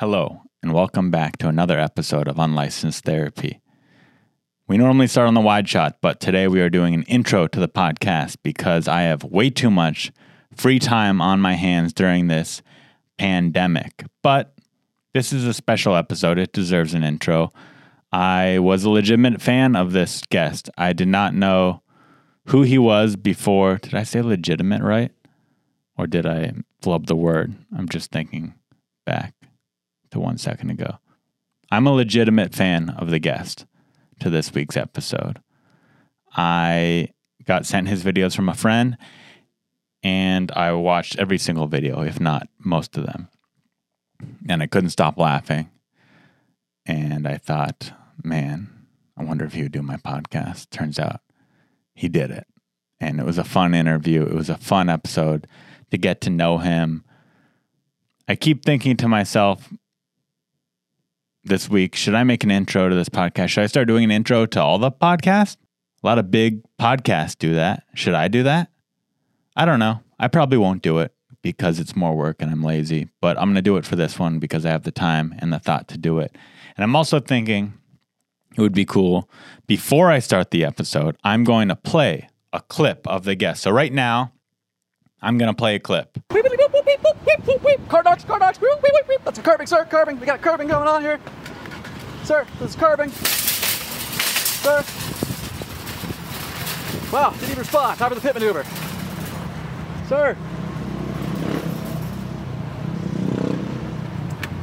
Hello, and welcome back to another episode of Unlicensed Therapy. We normally start on the wide shot, but today we are doing an intro to the podcast because I have way too much free time on my hands during this pandemic. But this is a special episode, it deserves an intro. I was a legitimate fan of this guest. I did not know who he was before. Did I say legitimate right? Or did I flub the word? I'm just thinking back one second ago. I'm a legitimate fan of the guest to this week's episode. I got sent his videos from a friend and I watched every single video, if not most of them. And I couldn't stop laughing. And I thought, man, I wonder if he would do my podcast. Turns out he did it. And it was a fun interview. It was a fun episode to get to know him. I keep thinking to myself this week, should I make an intro to this podcast? Should I start doing an intro to all the podcasts? A lot of big podcasts do that. Should I do that? I don't know. I probably won't do it because it's more work and I'm lazy, but I'm going to do it for this one because I have the time and the thought to do it. And I'm also thinking it would be cool before I start the episode, I'm going to play a clip of the guest. So right now, I'm going to play a clip. Car knocks, car knocks. Weep, weep, weep, weep. That's a curbing, sir. Curbing. We got curbing going on here. Sir, this is curbing. Sir. Wow, didn't even respond. Time for the pit maneuver. Sir.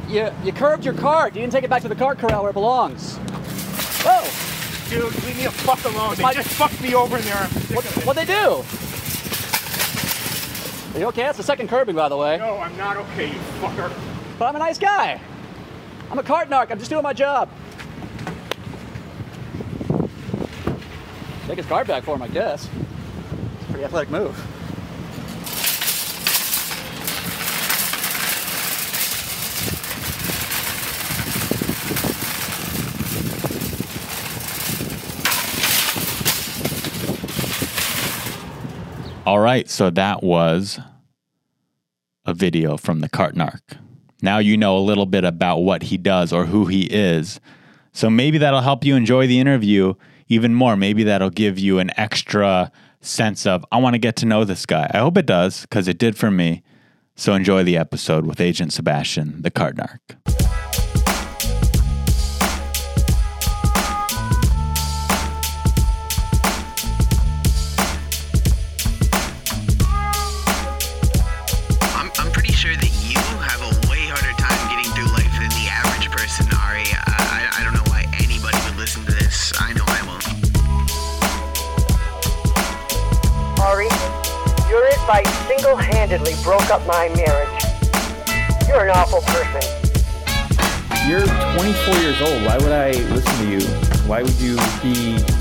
You, you curbed your cart. You didn't take it back to the cart corral where it belongs. Whoa! Dude, leave me the fuck alone. They My- just fucked me over in there. What, what'd they do? Are you okay? That's the second curbing, by the way. No, I'm not okay, you fucker. But I'm a nice guy. I'm a cart narc. I'm just doing my job. Take his card back for him, I guess. It's a pretty athletic move. All right, so that was a video from the Cart Narc. Now you know a little bit about what he does or who he is. So maybe that'll help you enjoy the interview even more. Maybe that'll give you an extra sense of, I want to get to know this guy. I hope it does, because it did for me. So enjoy the episode with Agent Sebastian, the Cart Narc.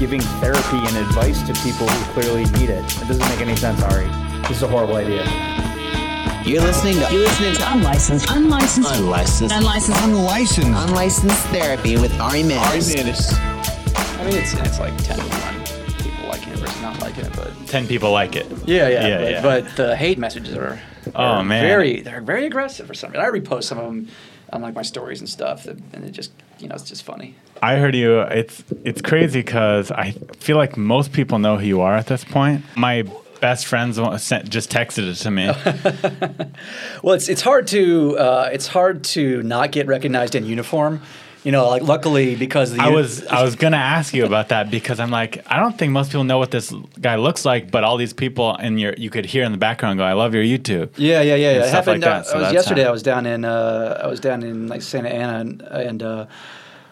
Giving therapy and advice to people who clearly need it? It doesn't make any sense, Ari. This is a horrible idea. You're listening to you're listening to Unlicensed. Unlicensed. unlicensed Unlicensed. Unlicensed. unlicensed therapy with Ari Manis. I mean, it's, it's like 10 to 1 people liking it versus not liking it, but. 10 people like it. Yeah, yeah, Yeah, but, yeah. but the hate messages are, Oh, man. very they're very aggressive for some reason. I repost some of them on like my stories and stuff, and it just you know it's just funny. I heard you. It's it's crazy because I feel like most people know who you are at this point. My best friends sent, just texted it to me. Well, it's it's hard to uh, it's hard to not get recognized in uniform. You know, like luckily because the I uni- was I was gonna ask you about that because I'm like I don't think most people know what this guy looks like, but all these people in your you could hear in the background go, "I love your YouTube." Yeah, yeah, yeah. and It stuff like happened. uh, that, so I was yesterday. how- I was down in. Uh, I was down in like Santa Ana, and, and uh,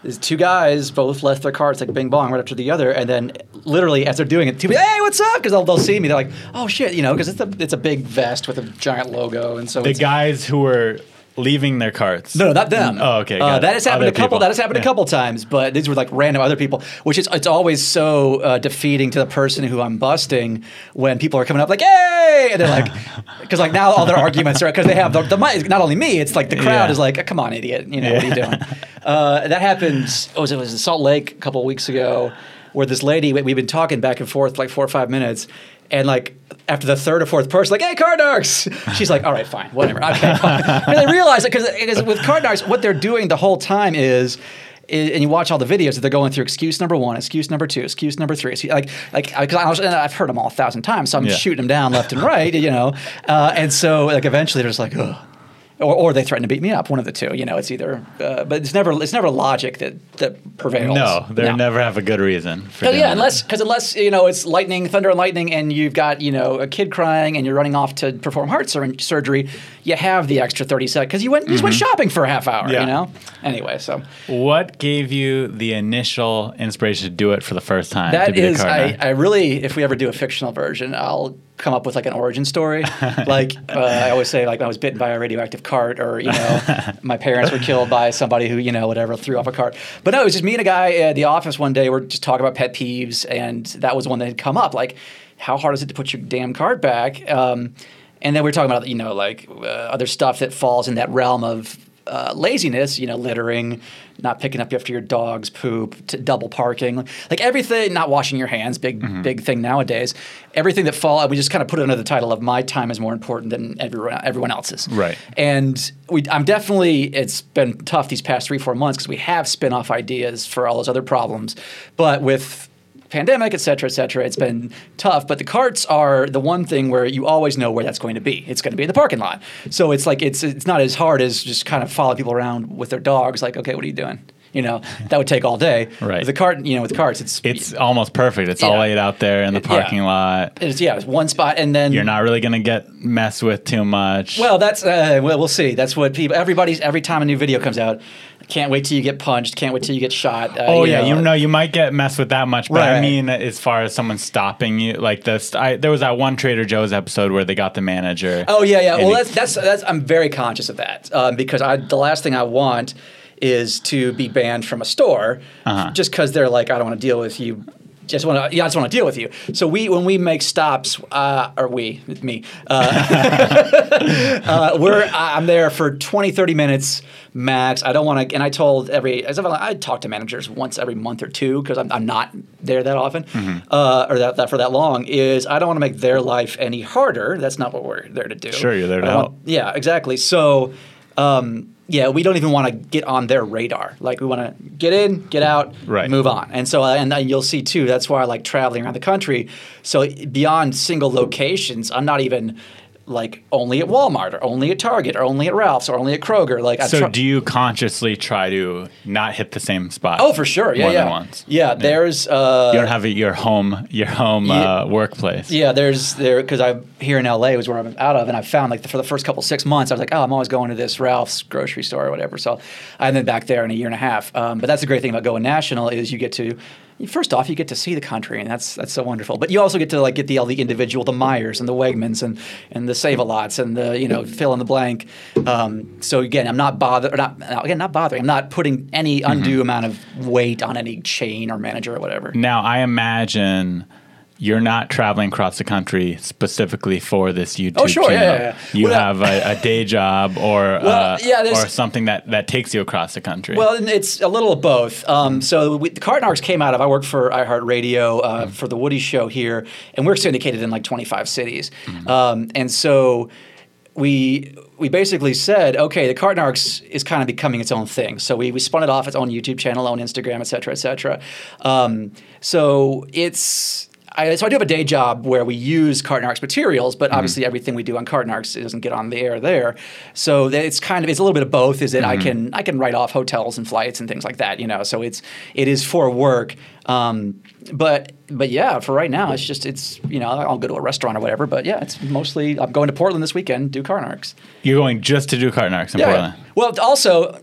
these two guys both left their carts like bing bong right after the other, and then literally as they're doing it, two people, hey, what's up? Because they'll, they'll see me. They're like, oh shit, you know, because it's a it's a big vest with a giant logo, and so The guys who were leaving their carts. No, no, not them. Oh, okay, Uh, that has happened Other a couple. people. That has happened Yeah. a couple times, but these were like random other people, which is it's always so uh, defeating to the person who I'm busting when people are coming up like, "Hey!" and they're like, because like now all their arguments are because they have the, the mic. Not only me, it's like the crowd Yeah. is like, "Come on, idiot! You know what are you doing?" uh, that happened. Oh, it was it was in Salt Lake a couple of weeks ago. Where this lady we- we've been talking back and forth like four or five minutes, and like after the third or fourth person, like, "Hey, Cart Narcs," she's like, "All right, fine, whatever." Okay, fine. and they realize it because with Cart Narcs, what they're doing the whole time is. And you watch all the videos that they're going through excuse number one, excuse number two, excuse number three. excuse- Like, like, because I I've heard them all a thousand times, so I'm Yeah. shooting them down left and right, you know. Uh, and so, like, eventually, they're just like, ugh or, or they threaten to beat me up. One of the two. You know, it's either. Uh, but it's never. It's never logic that that prevails. No, they never have a good reason. For yeah, that. unless because unless you know it's lightning, thunder and lightning, and you've got you know a kid crying, and you're running off to perform heart sur- surgery, you have the extra thirty seconds because you went you just went shopping for a half hour. Mm-hmm. Yeah. You know. Anyway, so What gave you the initial inspiration to do it for the first time? to be is, I. I really, if we ever do a fictional version, I'll come up with like an origin story. like uh, I always say, like I was bitten by a radioactive cart, or you know, my parents were killed by somebody who you know whatever threw off a cart. But no, it was just me and a guy at the office one day. We're just talking about pet peeves, and that was one that had come up. Like, how hard is it to put your damn cart back? Um, and then we are talking about you know like uh, other stuff that falls in that realm of uh, laziness, you know, littering, not picking up after your dog's poop, t- double parking, like everything, not washing your hands, big Mm-hmm. big thing nowadays. Everything that fall, we just kind of put it under the title of my time is more important than everyone everyone else's. Right. And we, I'm definitely, it's been tough these past three four months because we have spin off ideas for all those other problems, but with pandemic, et cetera, et cetera. It's been tough, but the carts are the one thing where you always know where that's going to be. It's going to be in the parking lot. So it's like it's it's not as hard as just kind of following people around with their dogs. Like, okay, what are you doing? You know, that would take all day. Right. With the cart, you know, with carts, it's it's almost perfect. It's all Yeah. laid out there in the It- yeah. parking lot. it's yeah, it's one spot, and then You're not really going to get messed with too much. Well, that's uh, well, we'll see. That's what people. Everybody's every time a new video comes out, can't wait till you get punched. Can't wait till you get shot. Uh, Oh you yeah, know. you know you might get messed with that much, but Right, I right. mean, as far as someone stopping you, like this, I, there was that one Trader Joe's episode where they got the manager. Oh yeah, yeah. Well, he- that's that's that's. I'm very conscious of that um, because I the last thing I want is to be banned from a store Uh-huh. just because they're like I don't want to deal with you. Just want to, yeah, I just want to deal with you. So we, when we make stops, uh, or we, me, uh, uh, we're, I'm there for 20, 30 minutes max. I don't want to, and I told every, I, talk to managers once every month or two because I'm, I'm not there that often, uh, or that, that for that long. Is I don't want to make their life any harder. That's not what we're there to do. Sure, you're there to I want- help. yeah, exactly. So, um, yeah, we don't even want to get on their radar. Like we want to get in, get out, Right. move on. And so, uh, and, and you'll see too. That's why I like traveling around the country. So beyond single locations, I'm not even like only at Walmart or only at Target or only at Ralph's or only at Kroger. Like I so try- do you consciously try to not hit the same spot? Oh, for sure. Yeah, more yeah. than once. Yeah, there's. Uh, You don't have a, your home, your home Yeah. uh, workplace. Yeah, there's there because I'm here in LA was where I'm out of, and I found like for the first couple six months, I was like, oh, I'm always going to this Ralph's grocery store or whatever. So I've been back there in a year and a half. Um, but that's the great thing about going national is you get to. First off, you get to see the country, and that's that's so wonderful. But you also get to like get the all the individual, the Meijers and the Wegmans and and the Save a Lots and the you know fill in the blank. Um, so again, I'm not bothered. Not again, not bothering. I'm not putting any undue amount of weight on any chain or manager or whatever. Now, I imagine you're not traveling across the country specifically for this YouTube Oh, sure, yeah, channel. yeah, yeah. You Well, have a, a day job or Well, uh, yeah, or something that, that takes you across the country. Well, it's a little of both. Um, so we, the Cart Narcs came out of I work for iHeartRadio uh, for the Woody Show here, and we're syndicated in like 25 cities. Um, and so we we basically said, okay, the Cart Narcs is kind of becoming its own thing. So we, we spun it off its own YouTube channel, own Instagram, et cetera, et cetera. Um, so it's I, so I do have a day job where we use Cart Narcs materials, but mm-hmm. obviously everything we do on Cart Narcs doesn't get on the air there. So it's kind of it's a little bit of both. Is that I mm-hmm. can I can write off hotels and flights and things like that, you know. So it's it is for work. Um, but but yeah, for right now, it's just it's you know I'll go to a restaurant or whatever. But yeah, it's mostly I'm going to Portland this weekend, do Cart you're going just to do Cart Narcs in Yeah. Portland. Well, also,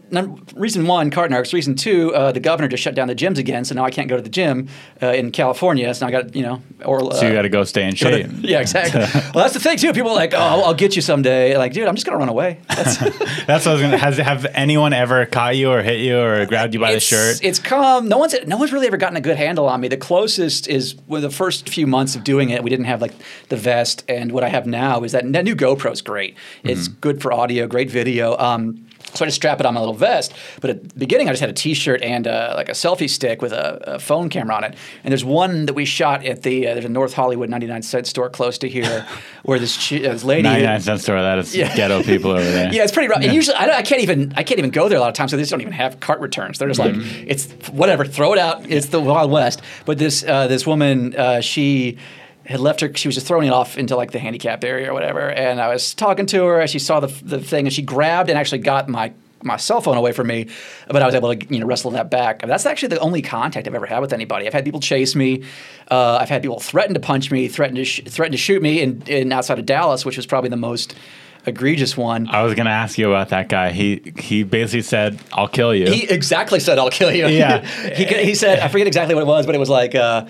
reason one, cart narcs. Reason two, uh, the governor just shut down the gyms again, so now I can't go to the gym uh, in California. So now I got you know, or uh, So you got to go stay in go to- shape. yeah, exactly. well, that's the thing too. People are like, oh, I'll, get you someday. Like, dude, I'm just gonna run away. That's, That's what I was gonna. Has have anyone ever caught you or hit you or grabbed you by the shirt? It's come. No one's no one's really ever gotten a good handle on me. The closest is with the first few months of doing it, we didn't have like the vest, and what I have now is that that new GoPro's great. It's Mm-hmm. good for audio, great video. Um, So I just strap it on my little vest. But at the beginning, I just had a T-shirt and uh, like a selfie stick with a, a phone camera on it. And there's one that we shot at the uh, there's a North Hollywood 99 cent store close to here, where this, uh, this lady. 99 cent store. That is Yeah. ghetto people over there. Yeah, it's pretty rough. And usually, I, don't- I can't even I can't even go there a lot of times. So they just don't even have cart returns. They're just like, it's whatever, throw it out. It's the Wild West. But this uh, this woman, uh, she had left her. She was just throwing it off into like the handicapped area or whatever. And I was talking to her. as She saw the the thing, and she grabbed and actually got my. My cell phone away from me, but I was able to you know wrestle that back. That's actually the only contact I've ever had with anybody. I've had people chase me, uh, I've had people threaten to punch me, threaten to sh- threaten to shoot me in, in outside of Dallas, which was probably the most egregious one. I was gonna ask you about that guy. He he basically said, "I'll kill you." He exactly said, "I'll kill you." Yeah. he he said, I forget exactly what it was, but it was like. Uh,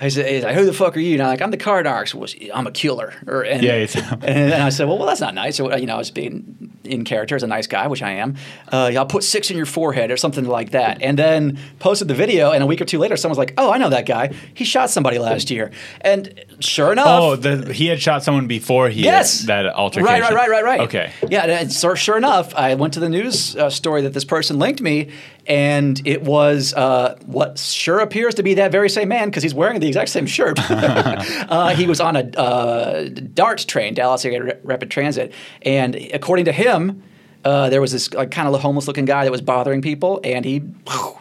he said, like, "Who the fuck are you?" And I'm like, "I'm the Cart Narcs. Well, I'm a killer." Or, and, Yeah, and, and I said, "Well, well, that's not nice." So, you know, I was being in character as a nice guy, which I am. Uh, I'll put six in your forehead or something like that, and then posted the video. And a week or two later, someone's like, "Oh, I know that guy. He shot somebody last year." And sure enough, oh, the, he had shot someone before he Yes. that altercation. Right, right, right, right, right. Okay. Yeah, and so sure enough, I went to the news uh, story that this person linked me, and it was uh, what sure appears to be that very same man because he's wearing the exact same shirt. uh, he was on a uh, DART train, Dallas Area Rapid Transit, and according to him, uh, there was this like, kind of homeless-looking guy that was bothering people, and he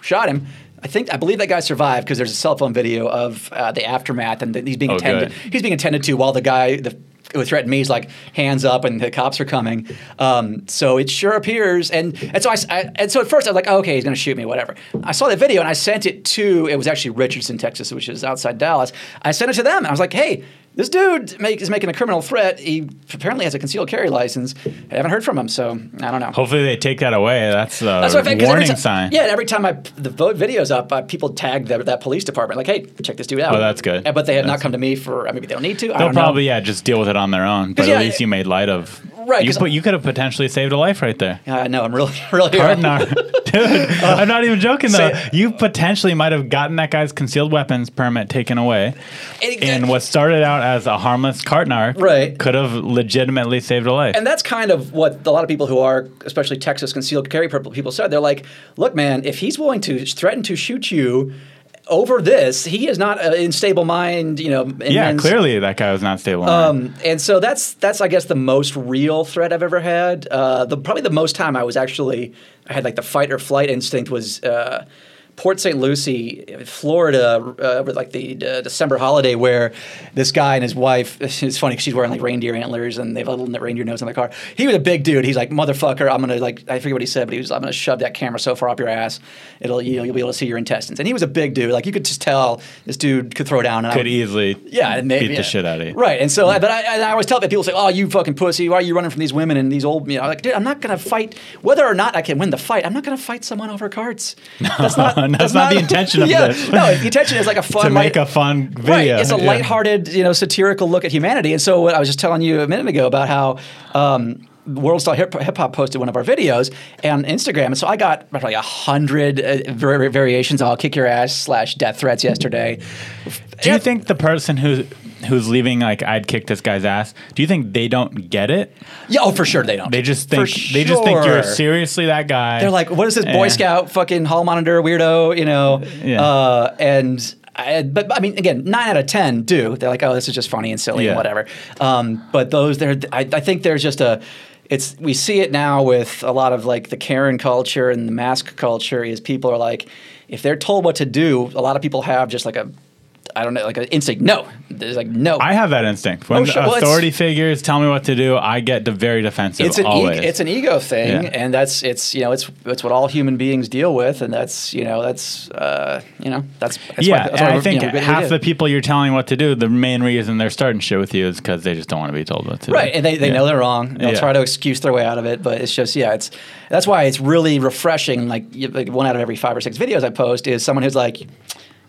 shot him. I think I believe that guy survived because there's a cell phone video of uh, the aftermath, and that he's being Oh, attended. good. He's being attended to while the guy the who threatened me is like hands up and the cops are coming. Um, so it sure appears, and and so I, I- and so at first I was like, oh, okay, he's going to shoot me, whatever. I saw the video and I sent it to it was actually Richardson, Texas, which is outside Dallas. I sent it to them and I was like, hey. This dude make, is making a criminal threat. He apparently has a concealed carry license. I haven't heard from him, so I don't know. Hopefully they take that away. That's a That's what I. 'cause every warning sign. Yeah, and every time I the vote videos up, uh, people tag that, that police department like, "Hey, check this dude out." Oh, that's good. Uh, But they have not That's- come to me for. uh, Maybe they don't need to. They'll don't know. probably yeah just deal with it on their own. But 'Cause, at least you made light of Right, You put you could have potentially saved a life right there. Yeah, I know. I'm really, really. Cardinal. Dude, I'm not even joking though. You potentially might have gotten that guy's concealed weapons permit taken away. Exactly. And what started out as a harmless cart narc Right. could have legitimately saved a life. And that's kind of what a lot of people who are, especially Texas concealed carry people people said. They're like, look, man, if he's willing to threaten to shoot you over this, he is not uh, in stable mind, you know. yeah, clearly that guy was not stable. Um, and so that's that's I guess the most real threat I've ever had. Uh, the probably the most time I was actually I had like the fight or flight instinct was. Uh, Port St. Lucie, Florida, uh, like the uh, December holiday, where this guy and his wife. It's funny she's wearing like reindeer antlers and they have a little reindeer nose in the car. He was a big dude. He's like, "Motherfucker, I'm gonna like." I forget what he said, but he was, "I'm gonna shove that camera so far up your ass, it'll you know, you'll be able to see your intestines." And he was a big dude. Like you could just tell this dude could throw down. And I could would- easily yeah, and they, beat yeah. the shit out of you. Right, and so, but I, I always tell that people say, "Oh, you fucking pussy! Why are you running from these women and these old?" You know, like, dude, I'm not gonna fight whether or not I can win the fight. I'm not gonna fight someone over cards. That's not. That's not the intention of yeah, this. No, the intention is like a fun, To make light- a fun video. Right, it's a Yeah. lighthearted, you know, satirical look at humanity. And so, what I was just telling you a minute ago about how. Um, World Star Hip Hop posted one of our videos on Instagram, and so I got probably a hundred uh, variations. I'll kick your ass slash death threats yesterday. Do you think the person who's who's leaving like I'd kick this guy's ass? Do you think they don't get it? Yeah, oh, for sure they don't. They just think they just think you're seriously that guy. They're like, what is this Boy. Scout fucking hall monitor weirdo? You know, Yeah. uh, and. I, but I mean, again, nine out of ten do. They're like, "Oh, this is just funny and silly Yeah. and whatever." Um, but those, there, I, I think there's just a. It's we see it now with a lot of like the Karen culture and the mask culture. Is people are like, if they're told what to do, a lot of people have just like a, I don't know, like an instinct. No, there's like no. I have that instinct. When Oh, sure. Well, authority figures tell me what to do, I get very defensive. it's an always. ego, it's an ego thing, Yeah. and that's it's you know it's it's what all human beings deal with, and that's you know that's uh, you know that's, that's yeah, why, that's and I think you know, half the people you're telling what to do, the main reason they're starting shit with you is because they just don't want to be told what to do. Right, and they, they Yeah. know they're wrong. They'll Yeah. try to excuse their way out of it, but it's just yeah, it's that's why it's really refreshing. Like, like one out of every five or six videos I post is someone who's like,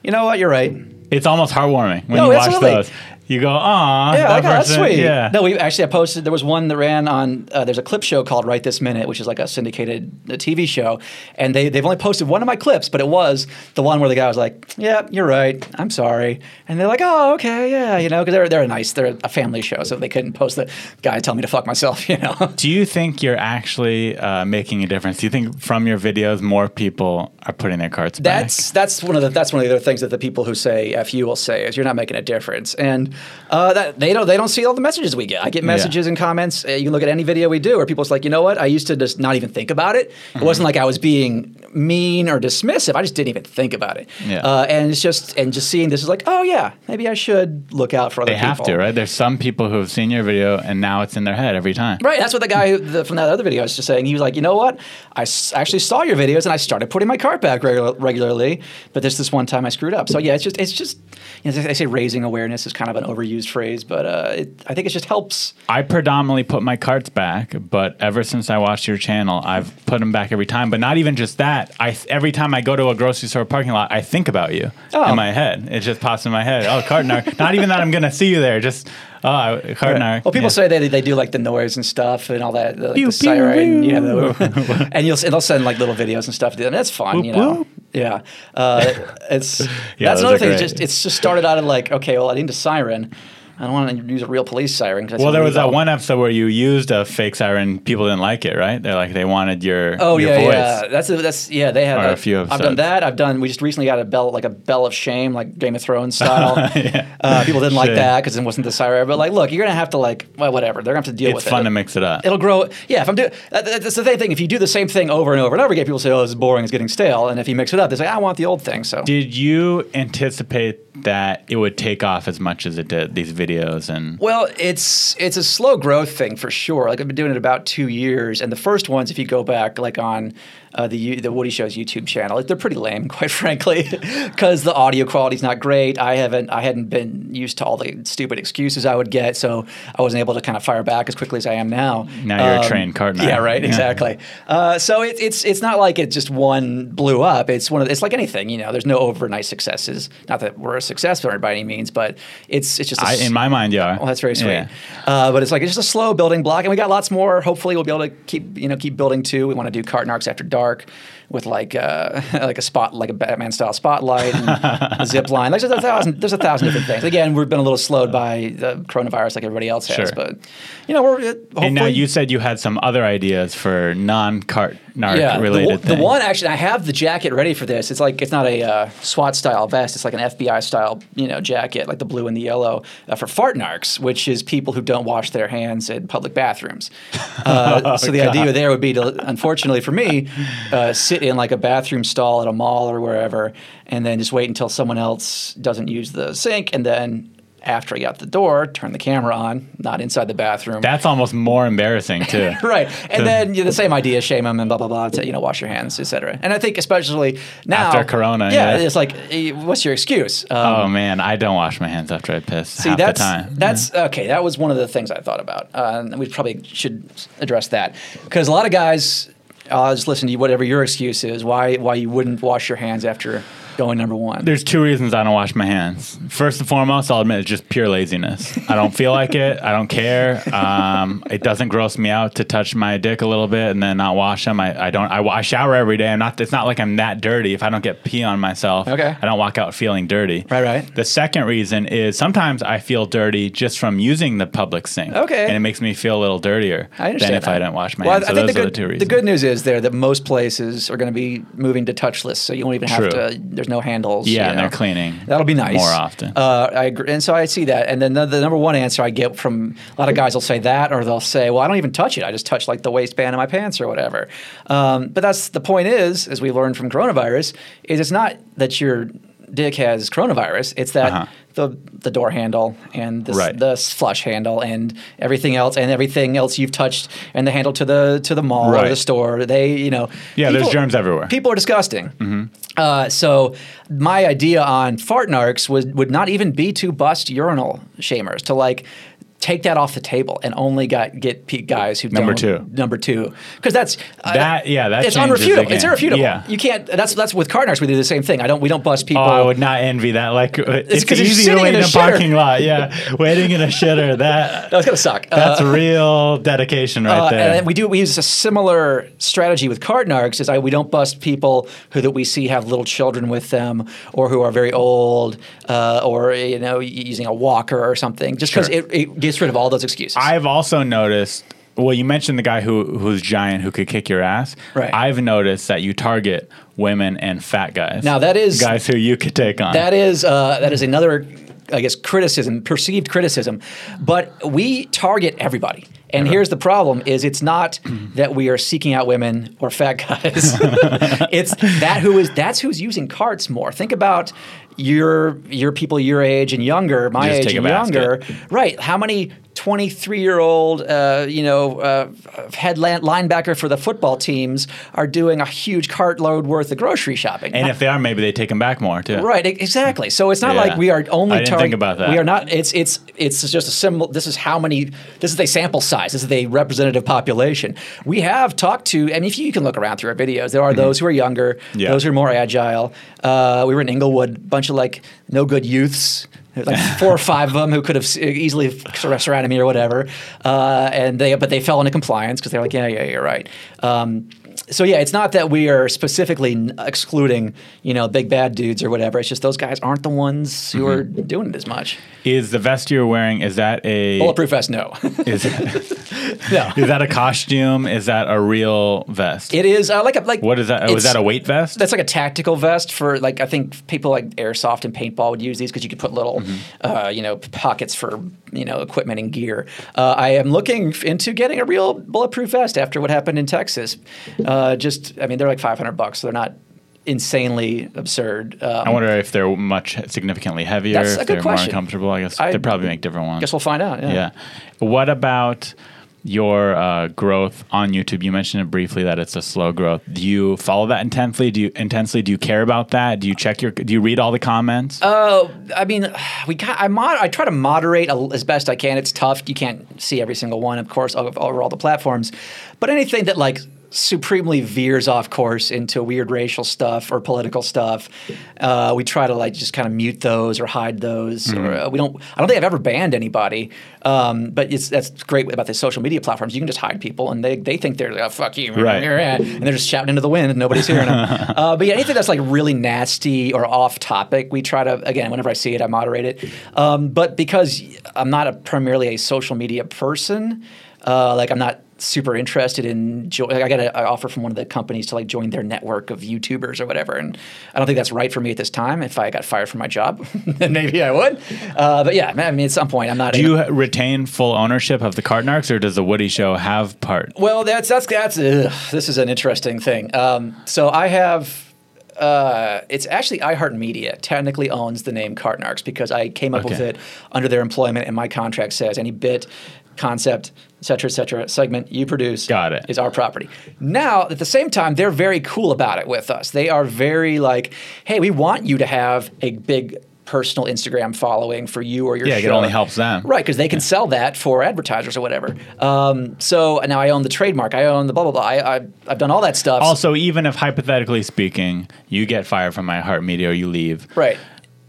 you know what, you're right. It's almost heartwarming when No, you watch absolutely. those. You go, ah, Yeah, oh, that's sweet. Yeah. No, we actually I posted. There was one that ran on. Uh, there's a clip show called Right This Minute, which is like a syndicated uh, TV show, and they they've only posted one of my clips, but it was the one where the guy was like, "Yeah, you're right. I'm sorry," and they're like, "Oh, okay, yeah," you know, because they're they're nice. They're a family show, so they couldn't post the guy telling me to fuck myself, you know. Do you think you're actually uh, making a difference? Do you think from your videos more people are putting their carts back? That's that's one of the that's one of the other things that the people who say "f you" will say is you're not making a difference, and uh, that they don't they don't see all the messages we get. I get messages and comments. Uh, you can look at any video we do, where people's like, you know what? I used to just not even think about it. Mm-hmm. It wasn't like I was being mean or dismissive. I just didn't even think about it. Yeah. Uh, and it's just and just seeing this is like, oh yeah, maybe I should look out for other people. they people. have to, right? There's some people who have seen your video and now it's in their head every time. Right, that's what the guy who, the, from that other video was just saying. He was like, you know what? I s- actually saw your videos and I started putting my cart back regular, regularly, but this this one time I screwed up. So yeah, it's just it's just you know, they say raising awareness is kind of an overused phrase, but uh, it, I think it just helps. I predominantly put my carts back, but ever since I watched your channel, I've put them back every time. But not even just that. I every time I go to a grocery store parking lot, I think about you Oh. in my head. It just pops in my head. Oh, Cartnar. not even that I'm gonna see you there. Just oh, Cartnar. Well, people Yeah. say they, they do like the noise and stuff and all that, the, like Pew, the siren, pew, you know, the- and you'll and they'll send like little videos and stuff to them. That's fun, you know. whoop. Yeah, uh, it's Yeah, that's another thing. It's just it's just started out of like okay, well, I need a siren. I don't want to use a real police siren. Well, there was that one episode where you used a fake siren. People didn't like it, right? They're like they wanted your Oh your yeah, voice. yeah. That's a, that's yeah. They have Or a few I've done that. I've done. We just recently got a bell like a bell of shame, like Game of Thrones style. Yeah. uh, people didn't like that because it wasn't the siren. But like, look, you're gonna have to like, well, whatever. They're gonna have to deal with. It's fun to mix it up. It'll grow. Yeah, if I'm doing that, that- that's the same thing. If you do the same thing over and over and over again, people say, "Oh, this is boring. It's getting stale." And if you mix it up, they say, "I want the old thing." So Did you anticipate that it would take off as much as it did? These videos and Well, it's it's a slow growth thing for sure. Like I've been doing it about two years, and the first ones, if you go back, like on uh, the the Woody Show's YouTube channel, they're pretty lame, quite frankly, because the audio quality's not great. I haven't I hadn't been used to all the stupid excuses I would get, so I wasn't able to kind of fire back as quickly as I am now. Now you're a trained card Yeah, right, Yeah. exactly. Uh, so it, it's it's not like it just one blew up. It's one of it's like anything, you know. There's no overnight successes. Not that we're a success by any means, but it's it's just a I, s- in my mind, are. well, that's very sweet. Yeah. Uh, but it's like it's just a slow building block, and we got lots more. Hopefully, we'll be able to keep you know keep building too. We want to do cart narcs after dark with like uh, like a spot like a Batman style spotlight and a zip line. There's a thousand there's a thousand different things. Again, we've been a little slowed by the coronavirus like everybody else has, Sure. but you know we're hopefully. And now you said you had some other ideas for non-cart narc yeah, the, related one- the one actually, I have the jacket ready for this. It's like it's not a uh, SWAT style vest. It's like an FBI style, you know, jacket, like the blue and the yellow uh, for fart narcs, which is people who don't wash their hands in public bathrooms. Uh, so the God. idea there would be to, unfortunately for me, uh, sit in like a bathroom stall at a mall or wherever, and then just wait until someone else doesn't use the sink, and then. After I got the door, turn the camera on, not inside the bathroom. That's almost more embarrassing too. Right, and then you know, the same idea, shame them and blah blah blah. To, you know, wash your hands, etc. And I think especially now After Corona, yeah, yeah. it's like, eh, what's your excuse? Um, oh man, I don't wash my hands after I piss See, half that's the time. that's okay. That was one of the things I thought about, uh, and we probably should address that because a lot of guys. I'll just listen to you, whatever your excuse is. Why why you wouldn't wash your hands after going number one? There's two reasons I don't wash my hands. First and foremost, I'll admit it's just pure laziness. I don't feel like it. I don't care. Um, it doesn't gross me out to touch my dick a little bit and then not wash them. I, I don't. I, I shower every day. I'm not. It's not like I'm that dirty. If I don't get pee on myself, Okay. I don't walk out feeling dirty. Right, right. The second reason is sometimes I feel dirty just from using the public sink. Okay. and it makes me feel a little dirtier I understand than if I didn't wash my well, hands. I So think those the are good, the two the good news is there that most places are going to be moving to touchless, so you won't even have to. There's no handles. Yeah, you and they're cleaning That'll be nice more often. Uh, I agree, and so I see that. And then the, the number one answer I get from a lot of guys will say that, or they'll say, "Well, I don't even touch it. I just touch like the waistband of my pants or whatever." Um, but that's the point. Is as we learned from coronavirus, is it's not that your dick has coronavirus. It's that Uh-huh. the the door handle and the, Right. the flush handle and everything else and everything else you've touched and the handle to the to the mall or the store. They you know Yeah, there's germs everywhere. Mm-hmm. People are disgusting. Uh, so my idea on fart narcs was would not even be to bust urinal shamers to like take that off the table and only got get guys who Number two. number two because that's uh, That- yeah, that's it's unrefutable. It's irrefutable. Yeah. You can't. That's that's with car. We do the same thing. I don't. We don't bust people. Oh, I would not envy that. Like it's, 'cause you're easy to wait in in a a parking lot. Yeah, waiting in a shitter. That That's gonna suck. that's Uh, real dedication right Uh, there. and we do we use a similar strategy with card is I, we don't bust people who that we see have little children with them or who are very old uh, or you know using a walker or something just because Sure. it, it gets rid of all those excuses. I've also noticed. Well, you mentioned the guy who who's giant who could kick your ass. Right. I've noticed that you target women and fat guys. Now, that is- guys who you could take on. That is uh, that is another, I guess, criticism, perceived criticism. But we target everybody. And here's the problem: is it's not that we are seeking out women or fat guys. it's that who is that's who's using carts more. Think about your your people your age and younger, my You age and younger. Right? How many 23 year old, uh, you know, uh, head linebacker for the football teams are doing a huge cartload worth of grocery shopping? and if they are, maybe they take them back more too. Right, exactly. So it's not Yeah. like we are only I didn't think about that. We are not. It's it's it's just a symbol. This is how many. This is a sample size. This is a representative population. We have talked to. I mean, if you, you can look around through our videos, there are those who are younger, Mm-hmm. Yeah. those who are more agile. Uh, we were in Inglewood, bunch of like no good youths. Like four or five of them who could have easily surrounded me or whatever, uh, and they but they fell into compliance because they're like, yeah, yeah, you're right. Um, so yeah, it's not that we are specifically excluding, you know, big bad dudes or whatever. It's just those guys aren't the ones who are Mm-hmm. doing it as much. Is the vest you're wearing? Is that a Bulletproof vest, no. Is, that, no. is that a costume? Is that a real vest? It is uh, like a like. what is that? Was that a weight vest? That's like a tactical vest for like I think people like airsoft and paintball would use these because you could put little, Mm-hmm. uh, you know, pockets for you know equipment and gear. Uh, I am looking into getting a real bulletproof vest after what happened in Texas. Uh, just I mean they're like five hundred bucks. So they're not insanely absurd. Um, I wonder if they're much significantly heavier. That's if a good they're question. more uncomfortable. I guess I they probably make different ones. guess we'll find out. Yeah. yeah. What about your uh, growth on YouTube? You mentioned it briefly that it's a slow growth. Do you follow that intensely? Do you intensely? Do you care about that? Do you check your? Do you read all the comments? Oh, I mean, we got, I mod, I try to moderate a, as best I can. It's tough. You can't see every single one, of course, over all the platforms. But anything that like supremely veers off course into weird racial stuff or political stuff, uh, we try to like just kind of mute those or hide those. Or uh, we don't. I don't think I've ever banned anybody. Um, but it's that's great about the social media platforms. You can just hide people, and they, they think they're like, oh, fuck you, Right. and they're just shouting into the wind, and nobody's hearing them. uh, but yeah, anything that's like really nasty or off topic, we try to again. Whenever I see it, I moderate it. Um, but because I'm not a primarily a social media person, uh, like I'm not super interested in. Jo- I got an offer from one of the companies to like join their network of YouTubers or whatever, and I don't think that's right for me at this time. If I got fired from my job, then maybe I would. Uh, but yeah, I mean, at some point, I'm not. Do you retain full ownership of the Cart Narcs, or does the Woody Show have part? Well, that's that's that's ugh, this is an interesting thing. Um, so I have. Uh, it's actually iHeartMedia technically owns the name Cart Narcs because I came up with it under their employment, and my contract says any bit, concept, cetera, et cetera, segment you produce Got it. is our property. Now, at the same time, they're very cool about it with us. They are very like, hey, we want you to have a big personal Instagram following for you or your Yeah, it only helps them. Right, because they can sell that for advertisers or whatever. Um, so now I own the trademark. I own the blah blah blah. I, I, I've done all that stuff. Also, even if hypothetically speaking, you get fired from iHeartMedia or you leave, right.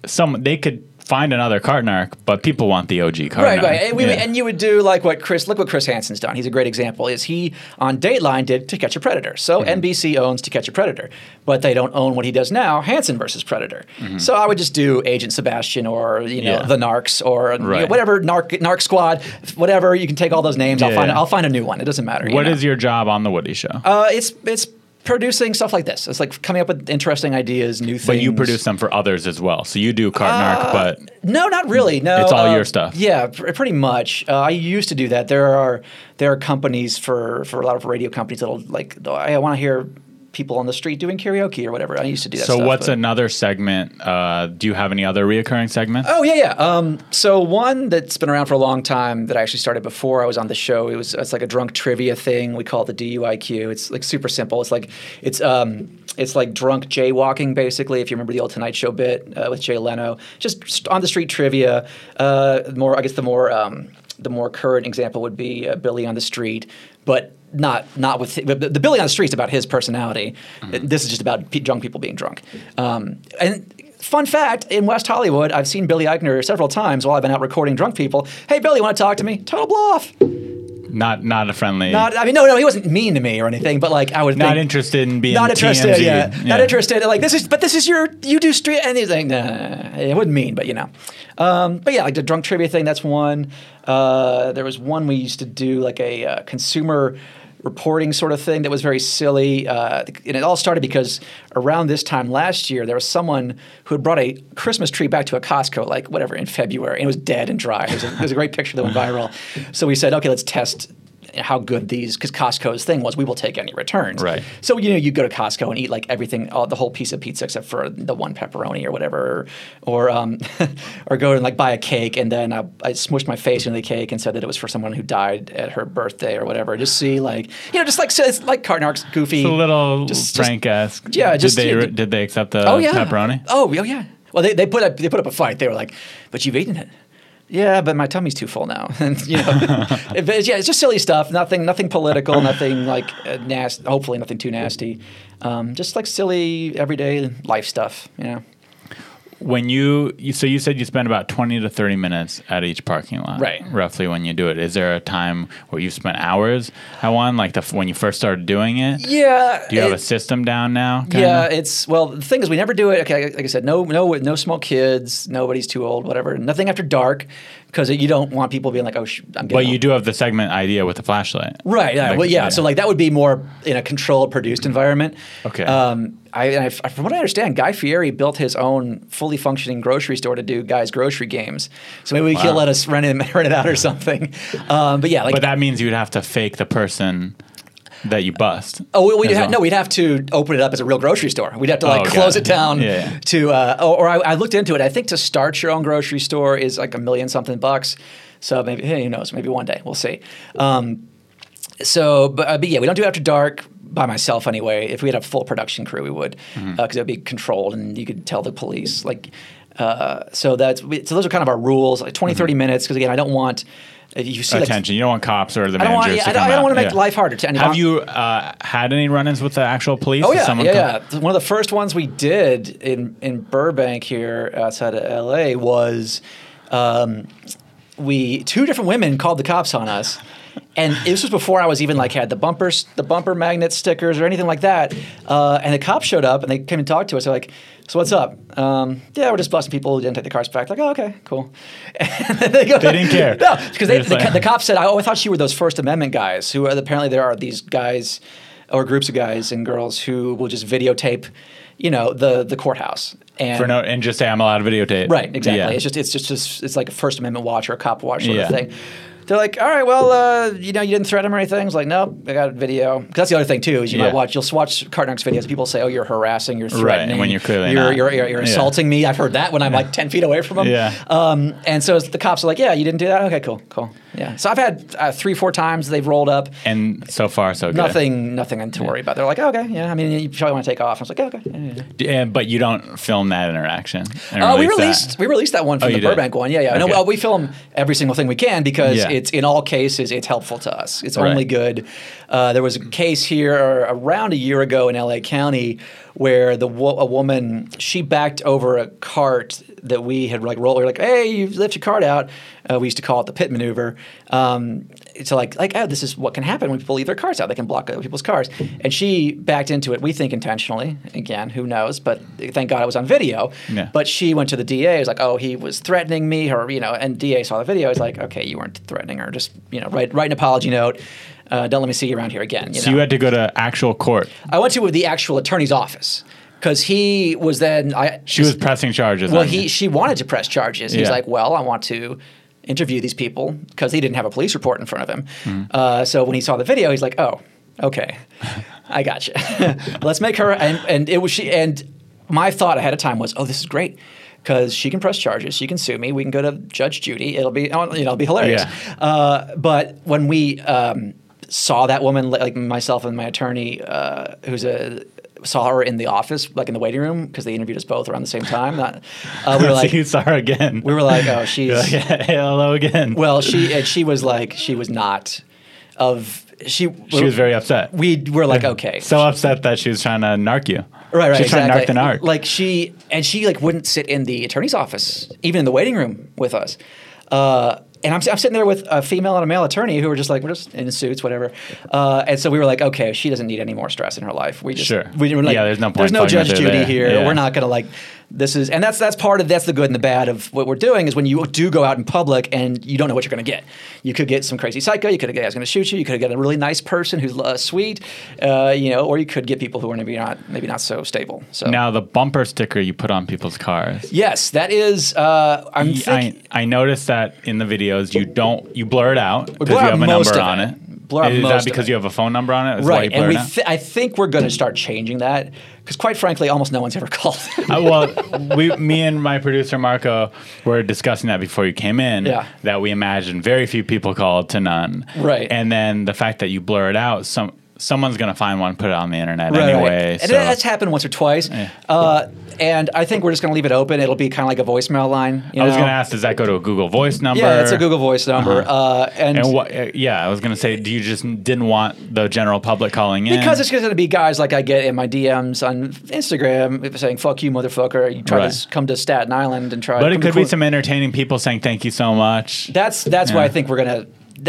some they could find another Cart Narc, but people want the OG Cart Narc. Right, right, and, we, Yeah. and you would do like what Chris. Look what Chris Hansen's done. He's a great example. Is he on Dateline did To Catch a Predator? So Mm-hmm. NBC owns To Catch a Predator, but they don't own what he does now, Hansen versus Predator. So I would just do Agent Sebastian or you know Mm-hmm. Yeah. the Narcs or you know, whatever Narc Narc Squad, whatever. You can take all those names. I'll find yeah. I'll find a new one. It doesn't matter. What you is your job on the Woody Show? Uh, it's it's producing stuff like this. It's like coming up with interesting ideas, new things. but you produce them for others as well. So you do Cart Narc, but No, not really. No, It's all uh, your stuff. Yeah, pr- pretty much. Uh, I used to do that. There are there are companies for for a lot of radio companies that'll like. "Oh, I want to hear people on the street doing karaoke or whatever. I used to do that. so stuff, what's but- another segment? Uh, do you have any other reoccurring segments? Oh yeah, yeah. Um, so one that's been around for a long time that I actually started before I was on the show. It was it's like a drunk trivia thing. We call it the DUIQ. It's like super simple. It's like it's um it's like drunk jaywalking basically. If you remember the old Tonight Show bit uh, with Jay Leno, just on the street trivia. Uh, more I guess the more um, the more current example would be uh, Billy on the Street, but not not with the, the Billy on the Street's about his personality. This is just about pe- drunk people being drunk. Um, and fun fact: in West Hollywood, I've seen Billy Eichner several times while I've been out recording drunk people. Hey, Billy, want to talk to me? Total blow off. Not not a friendly. Not, I mean, no, no, he wasn't mean to me or anything, but like I was not interested in being not interested, TMZ. yeah, not interested. Like this is, but this is your, you do street, and he's like, nah, it wasn't mean, but you know, um, but yeah, like the drunk trivia thing. That's one. Uh, there was one we used to do, like a uh, consumer reporting sort of thing that was very silly, uh, and it all started because around this time last year, there was someone who had brought a Christmas tree back to a Costco, like whatever in February, and it was dead and dry. Was a, it was a great picture that went viral. So we said, okay, let's test how good these because Costco's thing was we will take any returns. Right. So you know you go to Costco and eat like everything, all, the whole piece of pizza except for the one pepperoni or whatever, or um, or go and like buy a cake and then I, I smushed my face into the cake and said that it was for someone who died at her birthday or whatever. Just see like you know just like so it's like Cart Narc's goofy. It's a little just- prank esque. Yeah, just- did they yeah, did they accept the Oh yeah. pepperoni? Oh oh yeah. Well, they, they put up they put up a fight. They were like, "But you've eaten it." Yeah, but my tummy's too full now. and you know, it- it's- yeah, it's just silly stuff. Nothing nothing political. Nothing like uh, nasty. Hopefully, nothing too nasty. Um, just like silly everyday life stuff. You know. When you, you so you said you spend about twenty to thirty minutes at each parking lot, Right. Roughly when you do it. Is there a time where you've spent hours at one, like the when you first started doing it? Yeah. Do you have a system down now? kinda? Yeah, it's well. The thing is, we never do it. Okay, like I said, no, no, no small kids. Nobody's too old. Whatever. Nothing after dark, because you don't want people being like, "Oh, sh- I'm." Getting But you do have the segment idea with the flashlight, Right. Yeah. Like, well, yeah, yeah. So like that would be more in a controlled, produced environment. Okay. Um, I, I, from what I understand, Guy Fieri built his own fully functioning grocery store to do Guy's grocery games. So maybe he'll let us rent it, rent it out or something. Um, but yeah, like But that means you'd have to fake the person that you bust. Oh, we- we'd as ha- well. no, we'd have to open it up as a real grocery store. We'd have to like Oh, close it. it down Yeah. to, uh, or, or I, I looked into it. I think to start your own grocery store is like a million something bucks. So maybe, hey, who knows? Maybe one day we'll see. Um, so, but, uh, but yeah, we don't do it after dark by myself anyway. If we had a full production crew, we would, because Mm-hmm. it would be controlled and you could tell the police like. Uh, so that's so those are kind of our rules, like 20, 30 minutes. Because again, I don't want you see like. Attention. you don't want cops or the I don't want- yeah, to I don't- I don't out. wanna make life harder to anyone. Have you uh, had any run-ins with the actual police? Oh yeah, yeah, yeah. One of the first ones we did in in Burbank here outside of L.A. was um, we two different women called the cops on us. And this was before I was even like had the bumpers, the bumper magnet stickers or anything like that. Uh, and the cops showed up and they came and talked to us. They're like, "So what's up? Um, yeah, we're just busting people who didn't take the cars back." Like, "Oh, okay, cool." And they, go, They didn't care. No, because the, like- the cops said, "Oh, I thought you were those First Amendment guys who apparently there are these guys or groups of guys and girls who will just videotape, you know, the the courthouse." And For no, and just say I'm allowed to videotape. Right, exactly. Yeah. It's just it's just just- it's like a First Amendment watch or a cop watch sort Yeah. of thing. They're like, all right, well, uh, you know, you didn't threaten him or anything. I was like, nope, I got a video. 'Cause that's the other thing too is you Yeah. might watch, you'll watch Cart Narcs videos. People say, oh, you're harassing, you're threatening, when you're clearly you're not. you're, you're, you're Yeah. insulting me. I've heard that when I'm like ten feet away from them. Yeah. Um, and so the cops are like, yeah, you didn't do that. Okay, cool, cool. Yeah. So I've had uh, three, four times they've rolled up. and so far so good. Nothing, nothing to worry about. They're like, oh, okay, yeah. I mean, you probably want to take off. I was like, okay. Yeah, yeah. And- but you don't film that interaction. Uh, we release that. released we released that one from Oh, the you did? Burbank one. Yeah, yeah. No, Okay. well, we film every single thing we can because Yeah. it's in all cases it's helpful to us. It's Right. only good. Uh, there was a case here around a year ago in LA County where the wo- a woman she backed over a cart that we had like rolled. We were like, "Hey, you lift your cart out." Uh, we used to call it the pit maneuver. Um, so like like oh, this is what can happen when people leave their cars out. They can block other people's cars. And she backed into it. We think intentionally. Again, who knows? But thank God it was on video. Yeah. But she went to the DA. Was like, oh, he was threatening me, or you know, and DA saw the video. He's like, okay, you weren't threatening her. Just you know, write write an apology note. Uh, don't let me see you around here again. You So know? you had to go to actual court. I went to the actual attorney's office because he was then. I She was pressing charges. well, he you. she wanted to press charges. He's Yeah. like, well, I want to interview these people because he didn't have a police report in front of him. Hmm. Uh, so when he saw the video, he's like, oh, okay, I got you. Let's make her. And, and it was she. And my thought ahead of time was, oh, this is great. Because she can press charges, she can sue me. We can go to Judge Judy. It'll be, you know, it'll be hilarious. Yeah. Uh, but when we um, saw that woman, like myself and my attorney, uh, who's a saw her in the office, like in the waiting room, because they interviewed us both around the same time. Not, uh, we were so like, you saw her again. we were like, oh, she's like, "Hey, hello again. well, she and she was like, she was not of she. she was very upset. We were like, okay, so upset that she was trying to narc you. Right, right. She's trying to narc the narc. Like she and she like wouldn't sit in the attorney's office, even in the waiting room with us. Uh, and I'm, I'm sitting there with a female and a male attorney who were just like we're just in suits, whatever. Uh, and so we were like, okay, she doesn't need any more stress in her life. We just Sure. we were like, Yeah, there's no point there's no Judge Judy there. here. Yeah. We're not gonna like this is and that's that's part of that's the good and the bad of what we're doing is when you do go out in public and you don't know what you're gonna get. You could get some crazy psycho. You could get a guy's gonna shoot you. You could get a really nice person who's uh, sweet, uh, you know, or you could get people who are maybe not maybe not so stable. So now the bumper sticker you put on people's cars. Yes, that is. Uh, I'm I. I noticed that in the videos you don't you blur it out because you have a number on it. it. Blur out Is most that because you have a phone number on it? Is Right, and we th- I think we're going to start changing that because, quite frankly, almost no one's ever called. Uh, well, we, me and my producer Marco were discussing that before you came in. Yeah. That we imagine very few people called to none. Right. And then the fact that you blur it out, some someone's gonna find one, put it on the internet Right, anyway. And so that's happened once or twice. Uh, and I think we're just going to leave it open. It'll be kind of like a voicemail line. You I was gonna ask, does that go to a Google Voice number? Yeah, it's a Google Voice number. Uh-huh. uh and And what? uh, Yeah, I was gonna say, do you just didn't want the general public calling in? because it's going to be guys like I get in my DMs on Instagram saying "fuck you, motherfucker." You try to Right. s- come to Staten Island and try. but it to could be some entertaining people saying thank you so much. That's that's why I think we're gonna.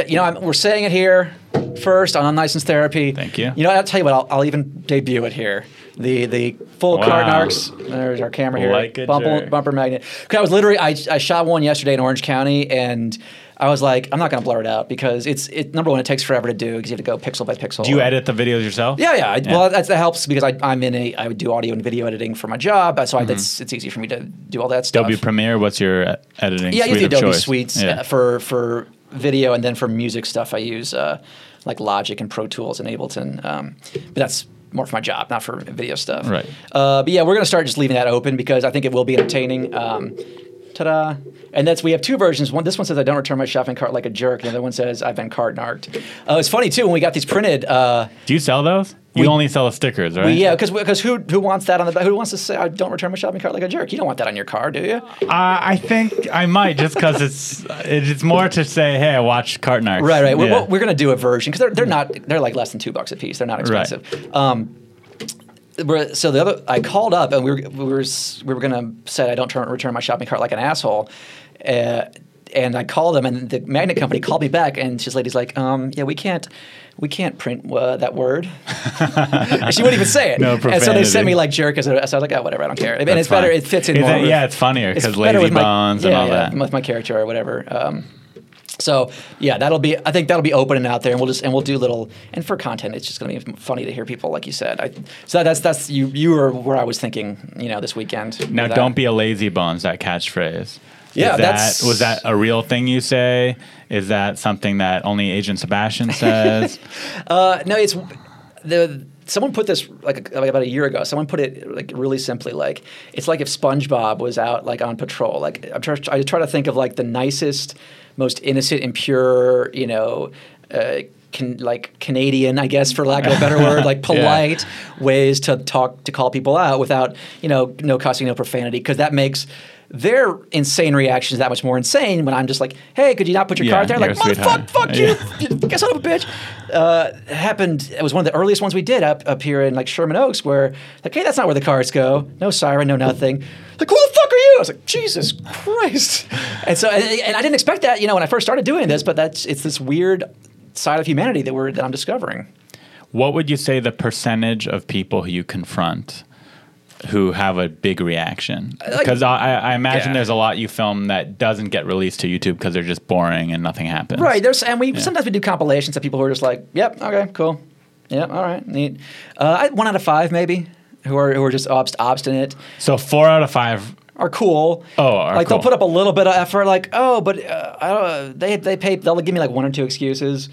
You know, I'm, we're saying it here first on Unlicensed Therapy. Thank you. You know, I'll tell you what. I'll, I'll even debut it here. The the full Wow. Cart Narcs. There's our camera here. Like a bumper, jerk. bumper magnet. Because I was literally I, I shot one yesterday in Orange County and. I was like, I'm not going to blur it out because it's it. Number one, it takes forever to do because you have to go pixel by pixel. Do you edit the videos yourself? Yeah, yeah. I, Well, that's, that helps because I, I'm in a. I would do audio and video editing for my job, so I, that's it's easy for me to do all that stuff. Mm-hmm. Adobe Premiere. What's your editing? Yeah, I suite use the of Adobe choice? Suites Yeah. uh, for for video, and then for music stuff, I use uh, like Logic and Pro Tools and Ableton. Um, but that's more for my job, not for video stuff. Right. Uh, but yeah, we're gonna start just leaving that open because I think it will be entertaining. Um, Ta-da! And that's we have two versions. One, this one says I don't return my shopping cart like a jerk. The other one says I've been cart narked. Uh, it's funny too when we got these printed. Uh, Do you sell those? You We- only sell the stickers, right? we, yeah, because because who who wants that on the back? Who wants to say I don't return my shopping cart like a jerk? You don't want that on your car, do you? Uh, I think I might just because it's it's more to say, hey, I watched Cart Narcs. Right, right. We're, we're going to do a version because they're, they're not they're like less than two bucks a piece. They're not Right. expensive. Um, we're- so the other I called up and we were we were we were going to say I don't turn, return my shopping cart like an asshole. Uh, and I called them, and the magnet company called me back, and this lady's like, um, "Yeah, we can't, we can't print uh, that word." she wouldn't even say it. No and so they sent me like jerk as a. So I was like, "Oh, whatever, I don't care." And That's it's better. It fits in Is more. with- yeah, it's funnier because lazy with my- bones and yeah, all yeah, that. with my character or whatever. Um, so yeah, that'll be. I think that'll be open and out there, and we'll just and we'll do little. And for content, it's just going to be funny to hear people, like you said. I, so that's that's you. You were where I was thinking. You know, this weekend. Now, don't be a lazy bones. That catchphrase. Yeah, Is that, that's- was that a real thing you say? Is that something that only Agent Sebastian says? Uh, no, it's the. Someone put this like, like about a year ago. Someone put it like really simply, like it's like if SpongeBob was out like on patrol. Like I'm try, I try to think of like the nicest, most innocent and pure, you know, uh, can, like Canadian, I guess, for lack of a better word, like polite ways to talk to call people out without you know no cussing, no profanity, because that makes. Their insane reactions that much more insane when I'm just like, "Hey, could you not put your Yeah, card there?" Like. "Motherfuck, fuck you, get son of a bitch." Uh, happened. It was one of the earliest ones we did up up here in like Sherman Oaks, where like, hey, that's not where the cards go. No siren, no nothing. Like, who the fuck are you? I was like, Jesus Christ. And so, and, and I didn't expect that, you know, when I first started doing this, but that's it's this weird side of humanity that we're that I'm discovering. what would you say the percentage of people who you confront who have a big reaction? Like- Because I, I imagine Yeah. there's a lot you film that doesn't get released to YouTube because they're just boring and nothing happens. Right. There's and we sometimes we do compilations of people who are just like, yep, okay, cool, yep, all right, neat. Uh, one out of five maybe who are who are just obst- obstinate. So four out of five. are cool. Oh, are like cool. they'll put up a little bit of effort. Like, oh, but uh, I don't. They they pay. They'll give me like one or two excuses,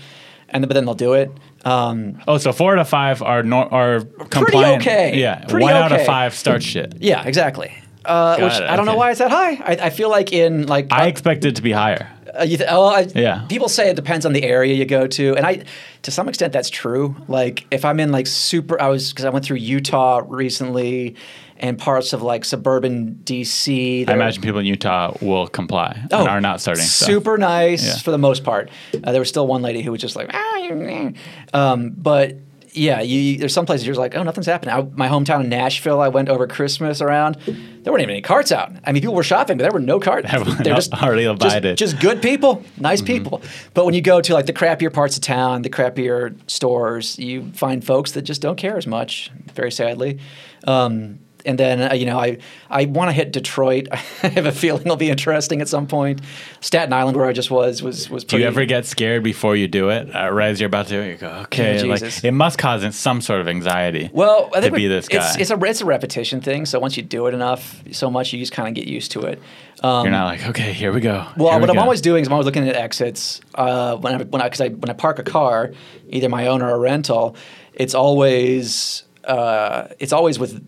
and but then they'll do it. Um, Oh, so four out of five are nor- are compliant. okay. Yeah, Pretty one out of five start shit. yeah, exactly. Uh, which it, I don't know why it's that high. I, I feel like in like I expect it to be higher. Uh, you th- oh, I, Yeah. People say it depends on the area you go to, and I, to some extent, that's true. Like if I'm in like super, I was because I went through Utah recently, and parts of like suburban DC. I imagine people in Utah will comply and are not starting. Oh, super nice Yeah. for the most part. Uh, there was still one lady who was just like, ah, you- eh." um, but yeah, you, there's some places you're just like, oh, nothing's happening. I, my hometown in Nashville, I went over Christmas around. There weren't even any carts out. I mean, people were shopping, but there were no carts. They're just already just, just good people, nice Mm-hmm. people. But when you go to like the crappier parts of town, the crappier stores, you find folks that just don't care as much. Very sadly. Um, and then uh, you know I I want to hit Detroit. I have a feeling it'll be interesting at some point. Staten Island, where I just was, was was. Do you ever get scared before you do it? Uh, right as you're about to do it, you go, okay. Like, it must cause some sort of anxiety. Well, I to think be we- this guy. It's, it's a it's a repetition thing. So once you do it enough, so much you just kind of get used to it. Um, you're not like, okay, here we go. Well, Here we what I'm go." always doing is I'm always looking at exits. Uh, when I when I because I when I park a car, either my own or a rental, it's always uh, it's always with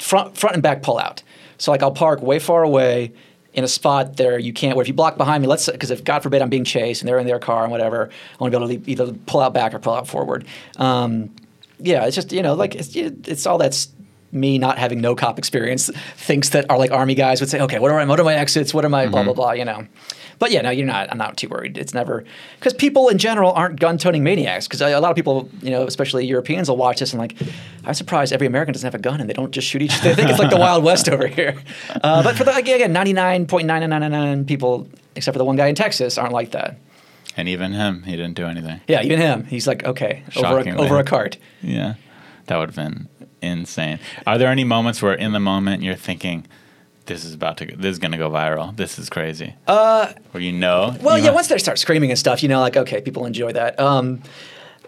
front front and back pull out. So like I'll park way far away in a spot there you can't. Where if you block behind me, let's because if God forbid I'm being chased and they're in their car and whatever, I want to be able to either pull out back or pull out forward. Um, yeah, it's just you know like it's it's all that's me not having no cop experience thinks that are like army guys would say, okay, what are my what are my exits? What are my blah blah blah? You know. But yeah, no, you're not. I'm not too worried. It's never because people in general aren't gun toting maniacs. Because a lot of people, you know, especially Europeans, will watch this and like, I'm surprised every American doesn't have a gun and they don't just shoot each. Other. They think it's like the Wild West over here. Uh, but for the again, 99.9999 people, except for the one guy in Texas, aren't like that. And even him, he didn't do anything. Yeah, even him, he's like, okay, over a, over a cart. Yeah, that would have been insane. Are there any moments where, in the moment, you're thinking, "This is about to, go, this is going to go viral. This is crazy." Uh, where you know, Well, you yeah, once they start screaming and stuff, you know, like okay, people enjoy that. Um,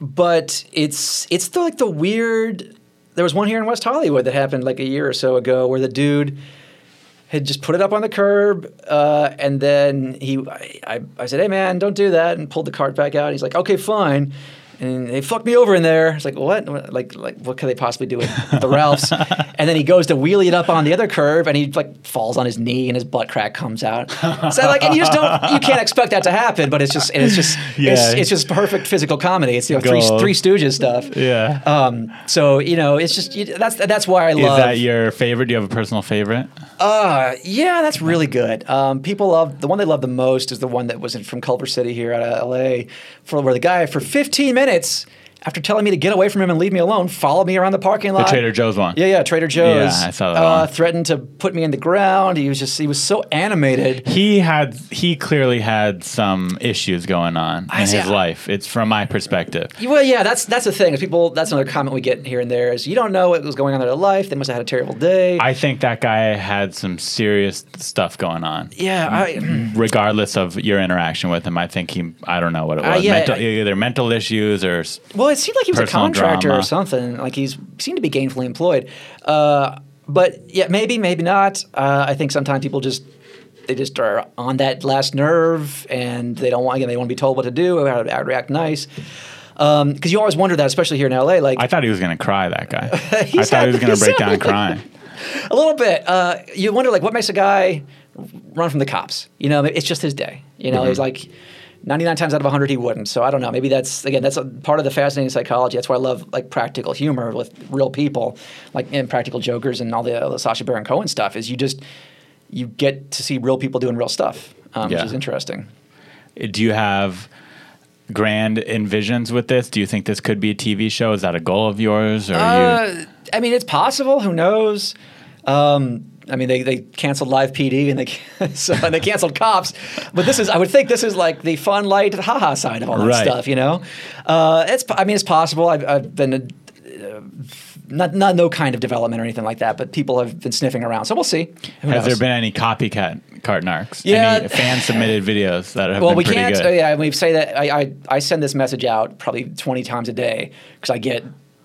but it's it's the, like the weird. There was one here in West Hollywood that happened like a year or so ago, where the dude had just put it up on the curb, uh, and then he, I, I, I said, "Hey man, don't do that," and pulled the cart back out. He's like, "Okay, fine." And they fucked me over in there. It's like what? Like, like what could they possibly do with the Ralphs? and then he goes to wheelie it up on the other curb, and he like falls on his knee, and his butt crack comes out. So like, and you just don't, you can't expect that to happen. But it's just, it's just, Yeah. it's, it's just perfect physical comedy. It's you know, three, three Stooges stuff. Yeah. Um, so you know, it's just you, that's that's why I love. is that your favorite? Do you have a personal favorite? Uh, yeah, that's really good. Um, people love the one they love the most is the one that was in, from Culver City here out of LA, for where the guy for 15 minutes minutes after telling me to get away from him and leave me alone, followed me around the parking lot. The Trader Joe's one. Yeah, yeah, Trader Joe's. Yeah, I saw that Uh, one. threatened to put me in the ground. He was just he was so animated. He had he clearly had some issues going on I in see. his life. It's from my perspective. Well, yeah, that's that's the thing. Is people that's another comment we get here and there is you don't know what was going on in their life. They must have had a terrible day. I think that guy had some serious stuff going on. yeah, I, Regardless of your interaction with him, I think he I don't know what it Uh, was. yeah, mental, I- either mental issues or Well, it seemed like he was a contractor drama. or something. Like he's seemed to be gainfully employed. Uh, but yeah, maybe, maybe not. Uh, I think sometimes people just they just are on that last nerve, and they don't want again. They want to be told what to do, or how to react nice. Because you always wonder that, especially here in LA. Like I thought he was going to cry. That guy. I thought he was going to break down crying. a little bit. Uh, you wonder like what makes a guy run from the cops. You know, it's just his day. You know, he's like. 99 times out of 100 he wouldn't so i don't know maybe that's again that's a part of the fascinating psychology that's why i love like practical humor with real people like Impractical Jokers and all the, uh, the Sacha Baron Cohen stuff is you just you get to see real people doing real stuff um, Yeah. which is interesting Do you have grand envisions with this? Do you think this could be a TV show? Is that a goal of yours? Or are you, Uh, I mean, it's possible. Who knows? Um, I mean, they, they canceled live PD and they so and they canceled cops, but this is I would think this is like the fun, light, haha side of all that Right. stuff. You know, uh, it's I mean it's possible. I've, I've been. Uh, not, not no kind of development or anything like that, but people have been sniffing around, so we'll see. Who has there been any copycat cart narcs? Yeah. Any fan submitted videos that have well, been we pretty can't. good? uh, yeah, we say that I, I, I send this message out probably 20 times a day because I get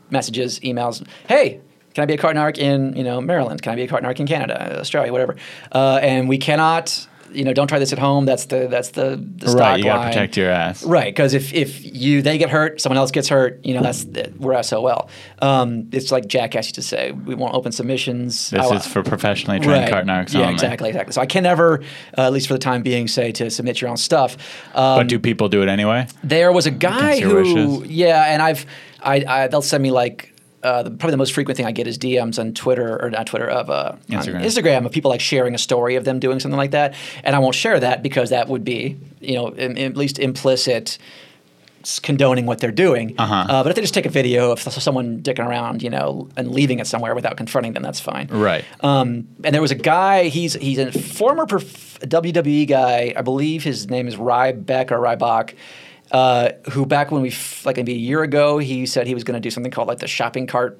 messages, emails. Hey, can I be a cart narc in you know Maryland? Can I be a cart narc in Canada, Australia, whatever? Uh, and we cannot you know, don't try this at home. That's the that's the, the stock right, you gotta line. protect your ass. Right, because if, if you they get hurt, someone else gets hurt, you know that's we're SOL. Um, it's like Jackass used to say, we won't open submissions. This I- is for professionally trained cart narcs Yeah, only. exactly, exactly. So I can never, uh, at least for the time being, say to submit your own stuff. Um, But do people do it anyway? there was a guy who, wishes? yeah, and I've, I, I they'll send me like. Uh, the, probably the most frequent thing I get is DMs on Twitter or not Twitter of uh, Instagram. Instagram of people like sharing a story of them doing something like that, and I won't share that because that would be you know im- at least implicit condoning what they're doing. Uh-huh. Uh, but if they just take a video of someone dicking around, you know, and leaving it somewhere without confronting them, that's fine. Right. Um, and there was a guy. He's he's a former perf- WWE guy. I believe his name is Ryback or Rybach. Uh, who back when we f- like maybe a year ago he said he was going to do something called like the shopping cart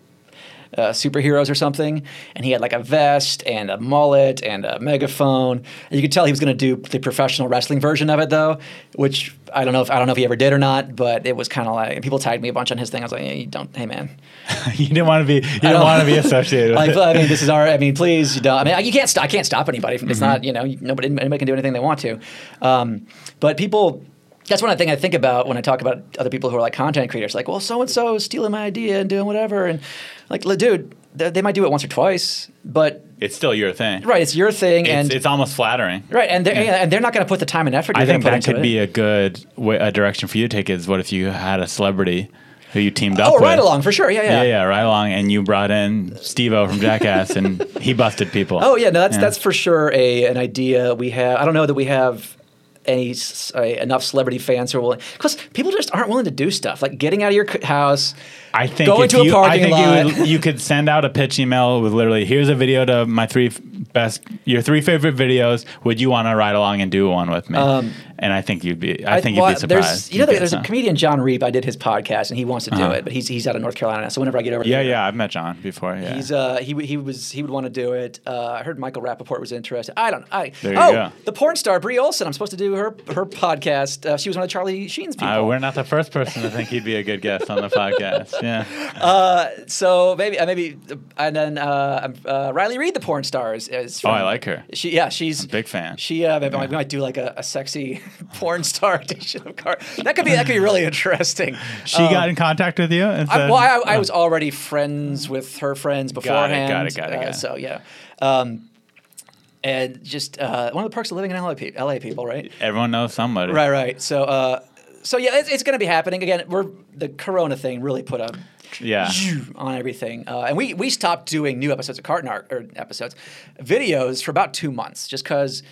uh, superheroes or something, and he had like a vest and a mullet and a megaphone. And you could tell he was going to do the professional wrestling version of it, though, which I don't know if I don't know if he ever did or not. But it was kind of like people tagged me a bunch on his thing. I was like, yeah, you don't, hey man, you didn't want to be. You didn't don't- want to be associated with like. I mean, this is our. I mean, please, you don't. I mean, you can't. St- I can't stop anybody. From, it's Mm-hmm. not. You know, nobody. Anybody can do anything they want to. Um, but people. That's one thing I think about when I talk about other people who are like content creators. Like, well, so and so is stealing my idea and doing whatever, and like, dude, they, they might do it once or twice, but It's still your thing. right, it's your thing, It's, and it's almost flattering. right, and they're and they're not going to put the time and effort. I think that could it. be a good way, a direction for you to take. Is what if you had a celebrity who you teamed oh, up oh, with? right along for sure. Yeah, yeah. Yeah, yeah, right along, and you brought in Steve-O from Jackass, and he busted people. Oh yeah, no, that's Yeah. that's for sure a an idea we have. I don't know that we have any s- uh, enough celebrity fans who are willing because people just aren't willing to do stuff like getting out of your house. I think Go if into a you, parking I think lot. You, would, you could send out a pitch email with literally, here's a video to my three f- best, your three favorite videos. Would you want to ride along and do one with me? and I think you'd be, I, think well, you'd be There's, surprised. you know, there's a comedian John Reep. I did his podcast, and he wants to do Uh-huh. it, but he's he's out of North Carolina. now, So whenever I get over Yeah, there, yeah, yeah, I've met John before. Yeah. He's uh he he was he would want to do it. Uh, I heard Michael Rapaport was interested. I don't. I There you oh go. the porn star Bree Olson. I'm supposed to do her her podcast. Uh, she was one of Charlie Sheen's people. uh, we're not the first person to think he'd be a good guest on the podcast. Yeah. So maybe, uh, maybe, uh, and then uh, um, uh, Riley Reid, the porn star, is. is Oh, I like her. She, yeah, she's a big fan. She, uh, maybe we might do like a, a sexy porn star edition of Car. That could be that could be really interesting. She got in contact with you and Oh. I, well, I, I was already friends with her friends Got it, beforehand. got it, got it, uh, got it. So yeah, um, and just uh, one of the perks of living in LA, LA people, right? everyone knows somebody. Right, right. So, uh, so yeah, it's, it's going to be happening again. We're the Corona thing really put a Yeah. on everything. Uh, and we we stopped doing new episodes of Cart Narc or episodes, videos for about two months, just because.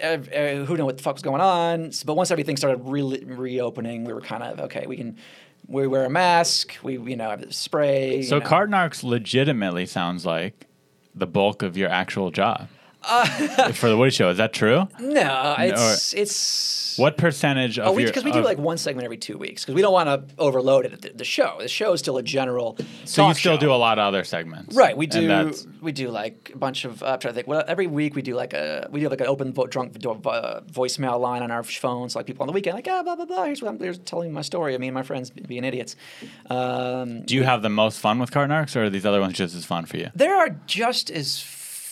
Uh, uh, who knew what the fuck was going on? But once everything started re- reopening, we were kind of okay. We can we wear a mask. We you know have the spray. So know. Legitimately sounds like the bulk of your actual job Uh, for the Woody Show. Is that true? No, it's it's What percentage of Oh, your? because we do like one segment every two weeks because we don't want to overload it the, the show. The show is still a general. so you still show. do a lot of other segments, Right, we do. We do like a bunch of. Uh, I'm trying to think. Well, every week we do like a we do like an open vo- drunk vo- uh, voicemail line on our phones. Like people on the weekend, like ah blah blah blah. Here's what I'm here's telling my story. of Me and my friends being idiots. Um, Do you have the most fun with Cart Narcs, or are these other ones just as fun for you? There are just as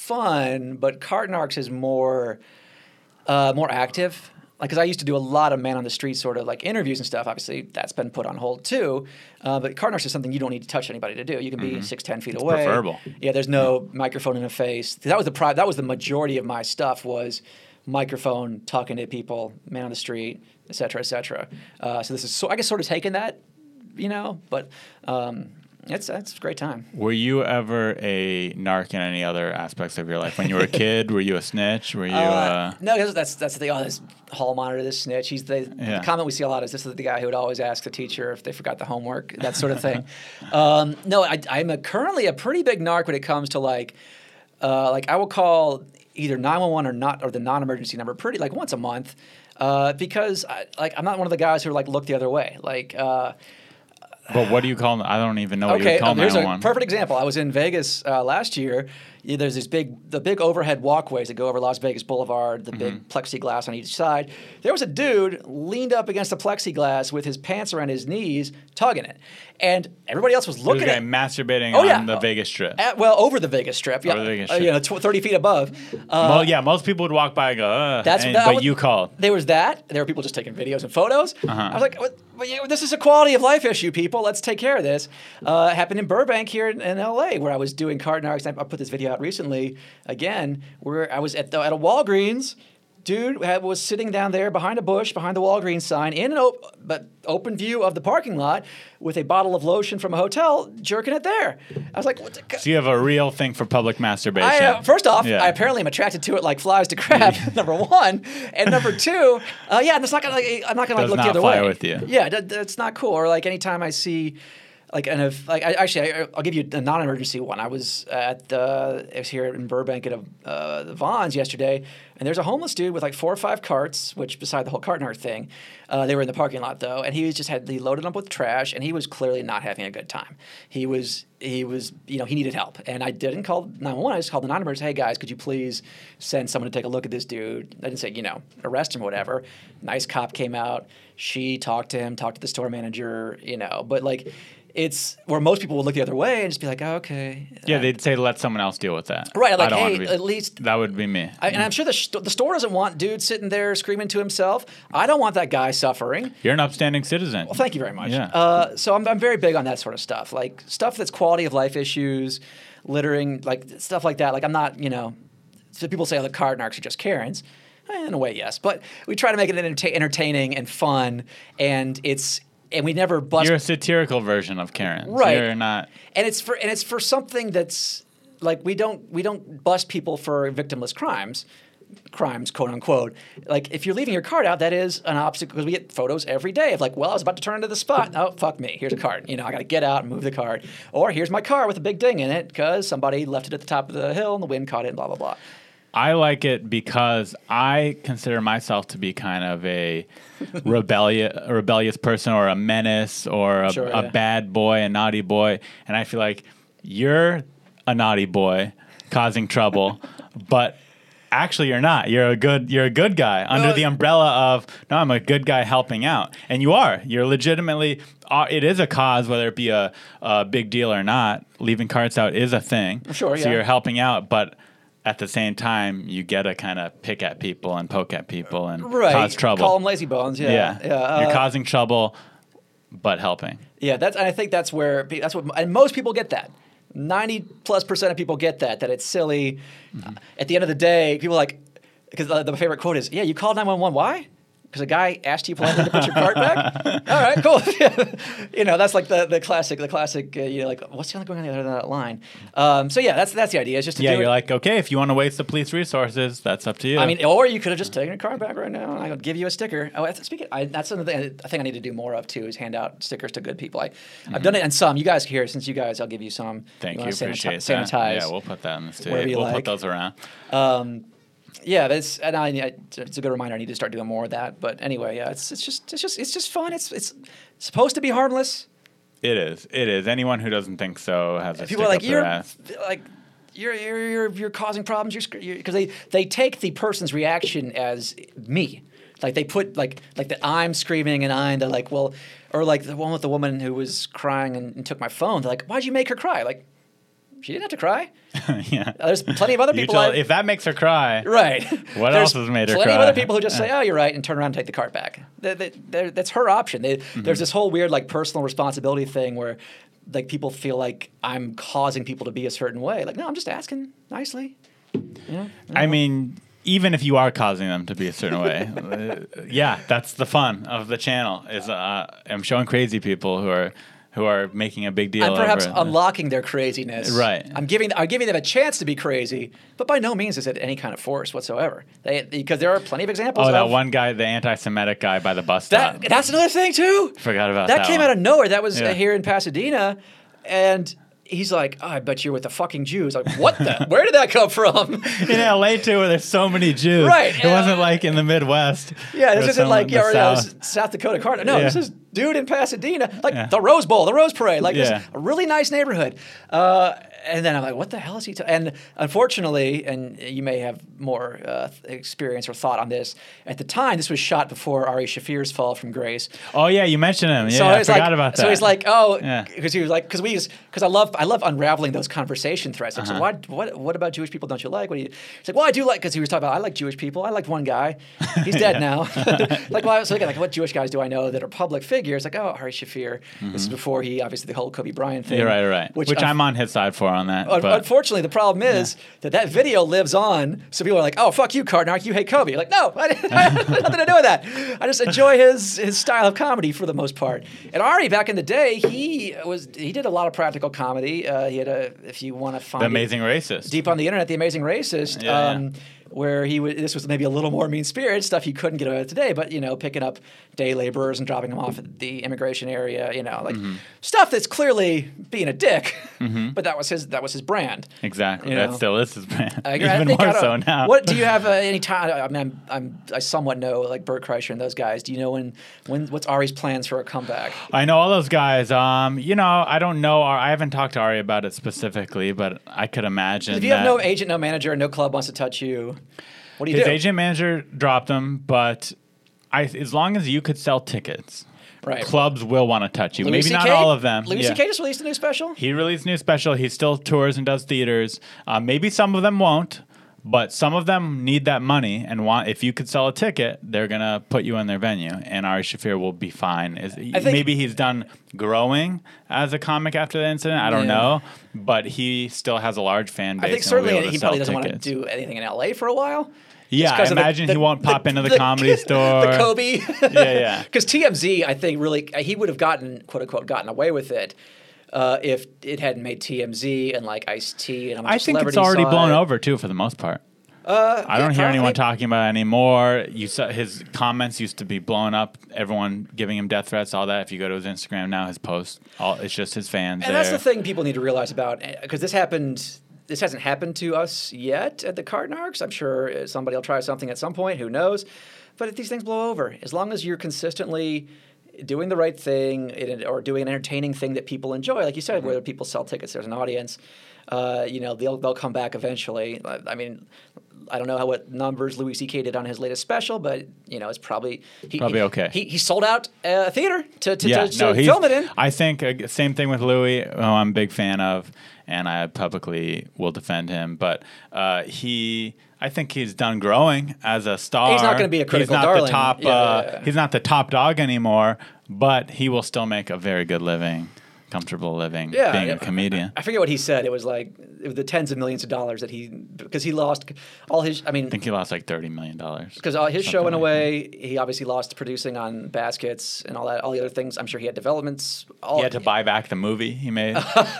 fun, but Cart Narcs is more uh, more active. Like, because I used to do a lot of man on the street sort of like interviews and stuff. Obviously, that's been put on hold too. Uh, but Cart Narcs is something you don't need to touch anybody to do. You can be six, ten feet away. Mm-hmm. preferable. Yeah, there's no microphone in the face. That was the pri- that was the majority of my stuff was microphone, talking to people, man on the street, et cetera, et cetera. Uh, so this is so I guess sort of taking that, you know, but um, it's it's a great time. Were you ever a narc in any other aspects of your life? When you were a kid, were you a snitch? Were you? Uh, No, that's that's, that's the thing. Oh, this hall monitor, this snitch. He's the, Yeah. the comment we see a lot is this is the guy who would always ask the teacher if they forgot the homework, that sort of thing. um, no, I, I'm a, currently a pretty big narc when it comes to like, uh, like I will call either 911 or not or the non-emergency number pretty like once a month, uh, because I, like I'm not one of the guys who like look the other way. Like. But what do you call? them? I don't even know what you Okay, call um, here's a 911. perfect example. I was in Vegas uh, last year. There's these big the big overhead walkways that go over Las Vegas Boulevard, the Mm-hmm. big plexiglass on each side. There was a dude leaned up against the plexiglass with his pants around his knees, tugging it, and everybody else was looking guy at. masturbating Oh, on yeah. the Vegas Strip. At, well, over the Vegas Strip, yeah, Over the Vegas uh, Strip. you know, tw- thirty feet above. Uh, well, yeah, most people would walk by and go, Ugh, That's and- that but was- you called. There was that. There were people just taking videos and photos. Uh-huh. I was like, well, this is a quality of life issue, people. Let's take care of this. Uh, it happened in Burbank here in, in LA, where I was doing Cart Narcs. I I put this video out recently again, where I was at, the, at a Walgreens. Dude had, was sitting down there behind a bush, behind the Walgreens sign, in an op- but open view of the parking lot, with a bottle of lotion from a hotel, jerking it there. I was like, what the, So you have a real thing for public masturbation. I, uh, first off, Yeah. I apparently am attracted to it like flies to crab. number one, and number two, uh, yeah, that's not gonna. Like, I'm not gonna like, look not the other fly way. with you. Yeah, that, that's not cool. Or like anytime I see. Like and if like I, actually I, I'll give you a non-emergency one. I was at the I was here in Burbank at a, uh, the Vons yesterday, and there's a homeless dude with like four or five carts, which beside the whole Cart Narc thing, uh, they were in the parking lot though, and he was just had he loaded up with trash, and he was clearly not having a good time. He was he was you know he needed help, and I didn't call 911. I just called the non-emergency. Hey guys, could you please send someone to take a look at this dude? I didn't say you know arrest him or whatever. Nice cop came out. She talked to him, talked to the store manager, you know, but like. It's where most people would look the other way and just be like, oh, okay. yeah, Uh, they'd say let someone else deal with that. Right, like, hey, be- at least- that would be me. I, and I'm sure the, st- the store doesn't want dude sitting there screaming to himself. I don't want that guy suffering. You're an upstanding citizen. Well, thank you very much. Yeah. Uh, so I'm, I'm very big on that sort of stuff, like stuff that's quality of life issues, littering, like stuff like that. Like I'm not, you know, so people say, oh, the Cart Narcs are just Karens. Eh, In a way, yes, but we try to make it entertaining and fun, and it's and we never bust. You're a satirical version of Karen. Right. You're not. and it's for and it's for something that's like we don't we don't bust people for victimless crimes crimes quote unquote like if you're leaving your card out that is an obstacle because we get photos every day of like well i was about to turn into the spot oh fuck me here's a card you know i gotta get out and move the card or here's my car with a big ding in it because somebody left it at the top of the hill and the wind caught it and blah blah blah I like it because I consider myself to be kind of a rebellious, rebellious person or a menace or a, Sure, a yeah. bad boy, a naughty boy. And I feel like you're a naughty boy causing trouble, but actually you're not. You're a good you're a good guy under the umbrella of no, I'm a good guy helping out. And you are. You're legitimately uh, it is a cause whether it be a, a big deal or not. Leaving carts out is a thing. Sure, So yeah. you're helping out, but at the same time, you get to kind of pick at people and poke at people and right cause trouble. call them lazy bones yeah yeah, yeah you're uh, causing trouble, but helping. Yeah, that's and I think that's where that's what and most people get that. Ninety plus percent of people get that that it's silly. Mm-hmm. Uh, At the end of the day, people like because the, the favorite quote is, "Yeah, you called nine one one. Why? Because a guy asked you politely to put your card back. All right, cool. you know, that's like the, the classic, the classic. Uh, you know, like what's going on the other end of that line? Um, so yeah, that's that's the idea. Is just to Yeah, you're it- like, okay, if you want to waste the police resources, that's up to you. I mean, or you could have just taken your card back right now, and I would give you a sticker. Oh, speaking, I, that's another thing I think I need to do more of too is hand out stickers to good people. I, I've done it, and some you guys here, since you guys, I'll give you some. Mm-hmm. Thank you, saniti- appreciate that. sanitize. Yeah, we'll put that in the wherever We'll like. put those around. Yeah, that's and I, I, it's a good reminder. I need to start doing more of that. But anyway, yeah, it's it's just it's just it's just fun. It's it's supposed to be harmless. It is. It is. Anyone who doesn't think so has a People are like up their you're ass. like you're you're you're, you're causing problems. You're because they they take the person's reaction as me. Like they put like like that I'm screaming and I'm they're like well or like the one with the woman who was crying and, and took my phone. They're like why'd you make her cry? Like she didn't have to cry. yeah. There's plenty of other people. I've- if that makes her cry, Right. What else has made her cry? plenty of other people who just say, "Oh, you're right," and turn around and take the cart back. They- they- that's her option. They, Mm-hmm. There's this whole weird like personal responsibility thing where like people feel like I'm causing people to be a certain way. Like, no, I'm just asking nicely. Yeah, I mean, even if you are causing them to be a certain way, uh, yeah, that's the fun of the channel. Is uh, I'm showing crazy people who are who are making a big deal. I'm perhaps unlocking their craziness. Right. I'm giving I'm giving them a chance to be crazy, but by no means is it any kind of force whatsoever. They, because there are plenty of examples. Oh, that of, one guy, the anti-Semitic guy by the bus stop. That that's another thing too. Forgot about that. that came one. out of nowhere. That was Yeah. here in Pasadena, and he's like, oh, "I bet you're with the fucking Jews." Like, what the? Where did that come from? in LA too, where there's so many Jews. Right, It yeah. wasn't like in the Midwest. yeah, this isn't like yeah, or, uh, South. South Dakota Cardinal. No, Yeah. this is dude in Pasadena, like Yeah. the Rose Bowl, the Rose Parade. Like Yeah. this, a really nice neighborhood. Uh, and then I'm like, what the hell is he? ta-" And unfortunately, and you may have more uh, experience or thought on this. At the time, this was shot before Ari Shaffir's fall from grace. Oh yeah, you mentioned him. Yeah, so I it's forgot like, about that. So he's like, oh, Yeah. because he was like, because we, because I love, I love unraveling those conversation threads. Like, Uh-huh. so why, what, what about Jewish people? Don't you like? What do you? He's like, well, I do like, because he was talking about, I like Jewish people. I liked one guy. He's dead now. like, well, I was thinking, like, what Jewish guys do I know that are public figures? Like, oh, Ari Shaffir. This is before he, obviously, the whole Kobe Bryant thing. Mm-hmm. Right, right. Which, un- I'm on his side for on that. Un- Unfortunately, the problem is that that video lives on. So people are like, "Oh, fuck you, Cart Narc. You hate Kobe." You're like, no, I, didn't, I had nothing to do with that. I just enjoy his his style of comedy for the most part. And Ari, back in the day, he was he did a lot of practical comedy. Uh, he had a, if you want to find the it amazing racist. deep on the internet, the Amazing Racist. Yeah, yeah. Where he would, this was maybe a little more mean spirited stuff he couldn't get away with today, but you know, picking up day laborers and dropping them off at the immigration area, you know, like Mm-hmm. stuff that's clearly being a dick. But that was his that was his brand. Exactly. You That know. still is his brand. I, Even more I don't- so now. What do you have uh, any time? I mean, I'm, I'm I somewhat know like Bert Kreischer and those guys. Do you know when when what's Ari's plans for a comeback? I know all those guys. Um, you know, I don't know. I haven't talked to Ari about it specifically, but I could imagine If you have no agent, no manager, and no club wants to touch you, what do you his do? agent manager dropped him. But I, as long as you could sell tickets, Right. clubs will want to touch you. Louis Maybe not all of them. Louis Yeah. C.K. just released a new special. He released a new special. He still tours and does theaters. Uh, maybe some of them won't, but some of them need that money and want. If you could sell a ticket, they're gonna put you in their venue, and Ari Shaffir will be fine. Is, maybe he's done growing as a comic after the incident. I don't Yeah. know, but he still has a large fan base. I think certainly he probably doesn't want to do anything in L.A. for a while. Yeah, I of the- imagine the- he won't pop into the, comedy store. the Kobe. Yeah, yeah. Because TMZ, I think, really he would have gotten quote unquote gotten away with it uh, if it hadn't made TMZ and like Ice T and I think it's already blown it. over too, for the most part. I don't yeah, hear anyone talking about it anymore. You saw his comments used to be blown up. Everyone giving him death threats, all that. If you go to his Instagram now, his posts, all it's just his fans. And that's the thing people need to realize about because this happened. This hasn't happened to us yet at the Cart Narcs. I'm sure uh, somebody will try something at some point. Who knows? But if these things blow over, as long as you're consistently doing the right thing or doing an entertaining thing that people enjoy, like you said, Mm-hmm. whether people sell tickets, there's an audience. Uh, you know, they'll they'll come back eventually. I I mean. I don't know how what numbers Louis C.K. did on his latest special, but you know it's probably he, Probably he- okay. He, he sold out a theater to, to, yeah, to, no, film it in. I think uh, same thing with Louis, who I'm a big fan of, and I publicly will defend him. But uh, he, I think he's done growing as a star. He's not gonna be a critical He's not darling. the top. Yeah, uh, yeah, yeah. He's not the top dog anymore, but he will still make a very good living, comfortable living, Yeah, being yeah. a comedian. I forget what he said. It was like it was the tens of millions of dollars that he because he lost all his. I mean, I think he lost like thirty million dollars. because his show went like away. He obviously lost producing on baskets and all that, all the other things. I'm sure he had developments. All, He had to buy back the movie he made,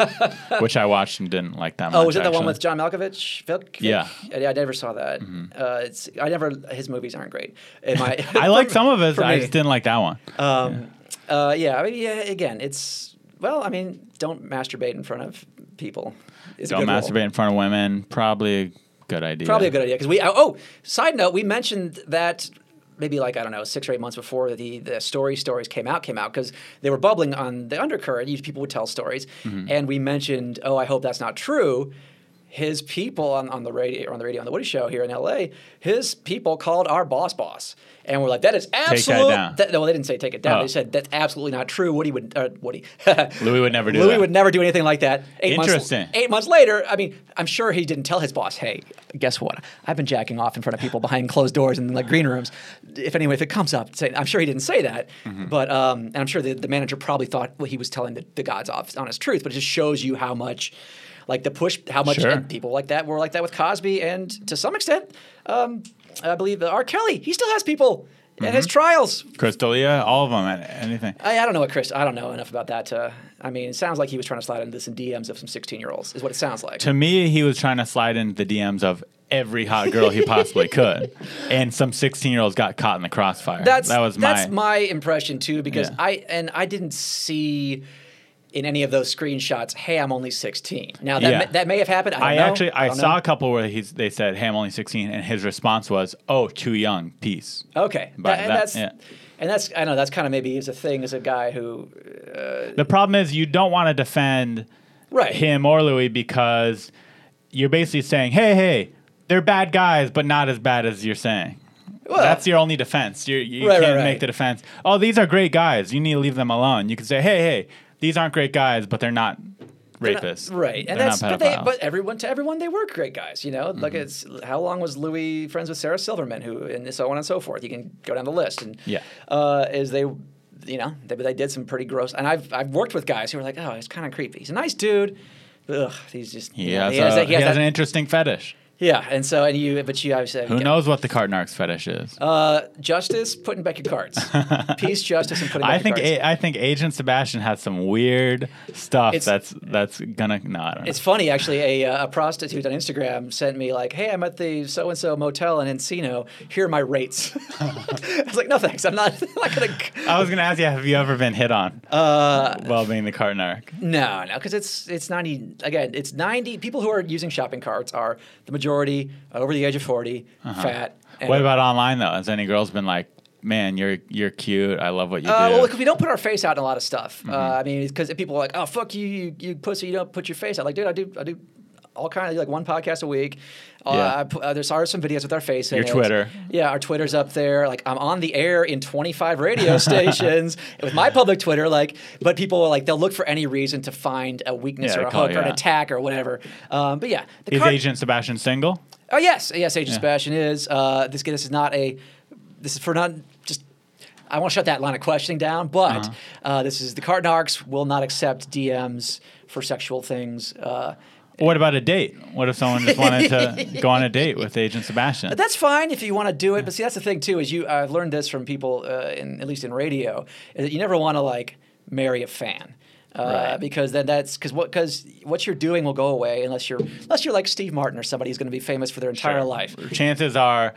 which I watched and didn't like that much. Oh, was it the one with John Malkovich? Vic? Yeah. Mm-hmm. I never saw that. Uh, it's I never. His movies aren't great. My, I like some of it. I just didn't like that one. Um, uh, yeah, I mean, yeah. Again, it's well. I mean, don't masturbate in front of people. Is Don't good rule. masturbate in front of women. Probably a good idea. Probably a good idea because we. Oh, oh, side note, we mentioned that maybe like I don't know six or eight months before the the story stories came out came out because they were bubbling on the undercurrent. People would tell stories, Mm-hmm. and we mentioned, oh, I hope that's not true. His people on, on the radio on the radio on the Woody Show here in L.A. His people called our boss boss, and we're like, that is that absolute. down. That, no, they didn't say take it down. Oh. They said that's absolutely not true. Woody would uh, Woody. Louis would never do Louis that. would never do anything like that. Eight Months, Interesting. eight months later, I mean, I'm sure he didn't tell his boss, "Hey, guess what? I've been jacking off in front of people behind closed doors in like green rooms. If anyway, if it comes up, say, I'm sure he didn't say that, Mm-hmm. but um, and I'm sure the, the manager probably thought well, he was telling the, the God's honest truth. But it just shows you how much, like the push, how much Sure. people like that were like that with Cosby, and to some extent, um, I believe R. Kelly, he still has people and Mm-hmm. his trials. Chris D'Elia, all of them, anything. I, I don't know what Chris. I don't know enough about that. To, I mean, it sounds like he was trying to slide into this in DMs of some 16 year olds. Is what it sounds like. To me, he was trying to slide into the DMs of every hot girl he possibly could, and some sixteen-year-olds got caught in the crossfire. That's that was my. that's my impression too, because Yeah. I and I didn't see in any of those screenshots. Hey, I'm only 16. Now that Yeah. may, that may have happened. I, don't I actually I, don't saw know. a couple where he's they said, "Hey, I'm only 16," and his response was, "Oh, too young. Peace." Okay, But That- and that- that's yeah. and that's I know that's kind of maybe is a thing as a guy who uh, The problem is you don't want to defend Right. him or Louis because you're basically saying, hey, hey, they're bad guys, but not as bad as you're saying. Well- That's your only defense. You're, you Right, right, can't right. make the defense. Oh, these are great guys. You need to leave them alone. You can say, hey, hey, these aren't great guys, but they're not rapists. Right, and They're that's not but they but everyone to everyone they were great guys, you know. Like Mm-hmm. it's how long was Louis friends with Sarah Silverman, who and so on and so forth. You can go down the list, and Yeah. uh, is they, you know, they, they did some pretty gross. And I've I've worked with guys who were like, oh, he's kind of creepy. He's a nice dude. Ugh, he's just he you know, has, he has a- he has he has an interesting fetish. Yeah. And so and you but you said Who knows what the Cart Narcs fetish is? Uh, justice, putting back your cards. Peace, justice, and putting back I your think cards. a, I think Agent Sebastian has some weird stuff It's- that's that's gonna no I don't know. It's funny, actually. A, uh, a prostitute on Instagram sent me like, "Hey, I'm at the so and so motel in Encino. Here are my rates." I was like, "No, thanks. I'm not. I'm not gonna." I was gonna ask you, have you ever been hit on uh, while being the Cart Narc? No, no, because it's it's ninety again. It's ninety people who are using shopping carts are the majority over the age of 40 fat. and- What about online though? Has any girls been like, "Man, you're you're cute. I love what you Uh, do." Mm-hmm. well, because we don't put our face out in a lot of stuff. Uh, I mean, because people are like, "Oh, fuck you, you, you pussy! You don't put your face out." Like, dude, I do, I do all kind of like one podcast a week. Uh, Yeah. I put, uh, there's are some videos with our face. in Your. Twitter. Yeah, our Twitter's up there. Like, I'm on the air in 25 radio stations with my public Twitter. Like, but people are like they'll look for any reason to find a weakness Yeah, or a hook you or an attack or whatever. Um, but yeah, the is Agent Sebastian single? Oh yes, yes. Agent Yeah. Sebastian is. Uh, this this is not a. This is for not just. I won't shut that line of questioning down, but Uh-huh. uh this is the Cart Narcs will not accept DMs for sexual things. Uh, What about a date? What if someone just wanted to go on a date with Agent Sebastian? that's fine if you want to do it, but see that's the thing too is you. I've learned this from people, uh, in at least in radio, is that you never want to like marry a fan. Uh, Right. Because then that's because what because what you're doing will go away unless you're unless you're like Steve Martin or somebody who's going to be famous for their entire Sure. life. Chances are,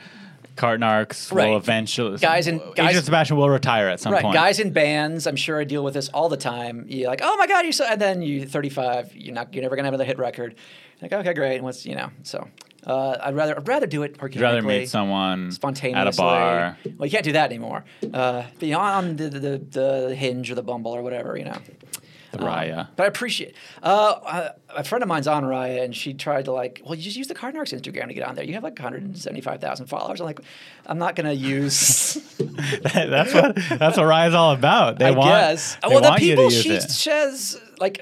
Cart Narcs Right. will eventually. Guys in- guys- Agent Sebastian will retire at some right, point. guys in bands. I'm sure I deal with this all the time. You're like, oh my god, you're so, and then you 35. You're not. You're never gonna have another hit record. Like, okay, great. And what's you know? So uh, I'd rather I'd rather do it You'd rather meet someone spontaneously at a bar. Well, you can't do that anymore. Uh, you on the, the the Hinge or the Bumble or whatever, you know. The Um, Raya. but I appreciate. Uh, a friend of mine's on Raya, and she tried to like, well, you just use the Cart Narcs Instagram to get on there. You have like 175,000 followers. I'm like, I'm not gonna use. that's what that's what Raya's all about. They I want, guess. They well, the want to people she says like,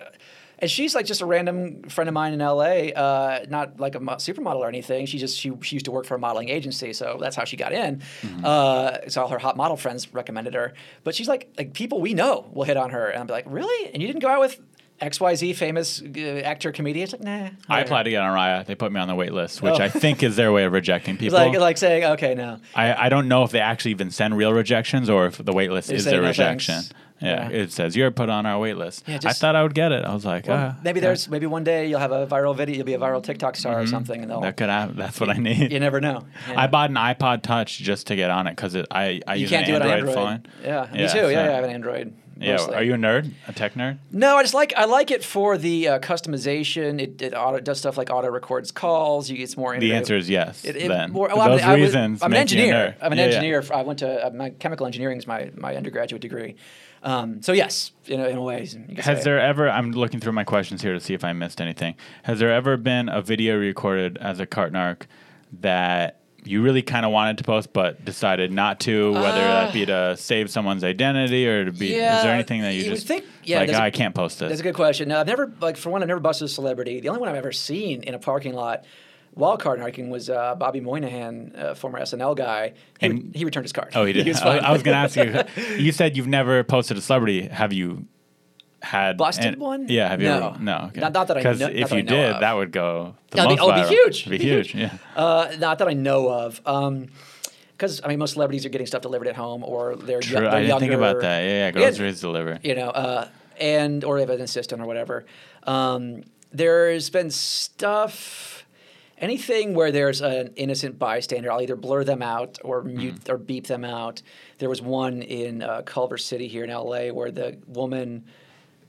and she's like just a random friend of mine in L.A. Uh, not like a mo- supermodel or anything. She just she, she used to work for a modeling agency, so that's how she got in. Mm-hmm. Uh, so all her hot model friends recommended her, but she's like like people we know will hit on her, and I'm like, really? And you didn't go out with X Y Z famous uh, actor comedian? It's like, nah. I applied to get on Raya. They put me on the wait list, which Oh. I think is their way of rejecting people. like like saying, okay, no. I, I don't know if they actually even send real rejections or if the wait list They is their no rejection. thanks. Yeah, Yeah. it says you're put on our wait list. Yeah, just, I thought I would get it. I was like, Well, ah, maybe there's maybe one day you'll have a viral video, you'll be a viral TikTok star or something, and they'll. that could happen. That's what I need. You never know. Yeah. I bought an iPod Touch just to get on it because I I You use can't do an it on Android, Android. phone. Yeah, me too. so- Yeah, yeah, I have an Android. Yeah, are you a nerd? A tech nerd? No, I just like I like it for the uh, customization. It, it auto does stuff like auto records calls. You get more. The answer is yes. It, it, then more, well, those I'm, I reasons, I'm an make you a engineer. I'm an Yeah, yeah. engineer. I went to uh, my chemical engineering is my my undergraduate degree. Um, so yes, in a, in a way. Has there ever? I'm looking through my questions here to see if I missed anything. Has there ever been a video recorded as a Cart Narc that you really kind of wanted to post but decided not to, whether that be to save someone's identity or to be? is Uh, there anything that you, you just think- yeah, like? "Ah, a- I can't post it. That's a good question. No, I've never like for one, I've never busted a celebrity. The only one I've ever seen in a parking lot while card narking was uh, Bobby Moynihan, uh, former SNL guy. He, And- he returned his card. Oh, he did. was I. I was going to ask you. You said you've never posted a celebrity. Have you? Had Busted an- one? Yeah, have you? No. Ever, no, okay. Not- not that I Because know- not if you did, of. that would go the That'd be- oh, be huge. It'd be huge. Yeah. Uh, not that I know of. Because I mean, most celebrities are getting stuff delivered at home, or they're, yo- True. they're I didn't think about that. Yeah, yeah. Yeah. Groceries delivered. You know, uh, and or they have an assistant or whatever. Um, there's been stuff. Anything where there's an innocent bystander, I'll either blur them out or mute Mm-hmm. or beep them out. There was one in uh, Culver City here in LA where the woman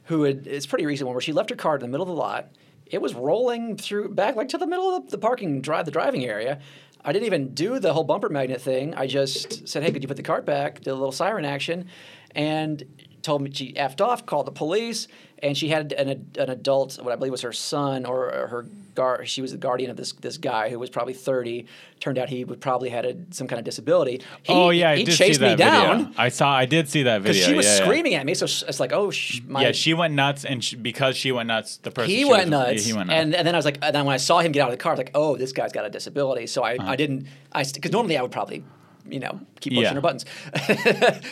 who had it's pretty recent one where she left her car in the middle of the lot. It was rolling through back like to the middle of the, parking drive the driving area. I didn't even do the whole bumper magnet thing. I just said, "Hey, could you put the cart back?" Did a little siren action, and told me she effed off, called the police, and she had an, an adult, what I believe was her son or, her guard. She was the guardian of this this guy who was probably thirty. Turned out he would probably had a, some kind of disability. He, oh yeah, I he did chased see that me down video. I saw. I did see that video. because she was yeah, yeah. screaming at me. So it's like, oh, sh- my. Yeah, she went nuts, and she, because she went nuts, the person he went was- nuts, He went nuts. and and then I was like, and then when I saw him get out of the car, I was like, oh, this guy's got a disability. So I, Uh-huh. I didn't, I because normally I would probably, you know, keep pushing Yeah. her buttons.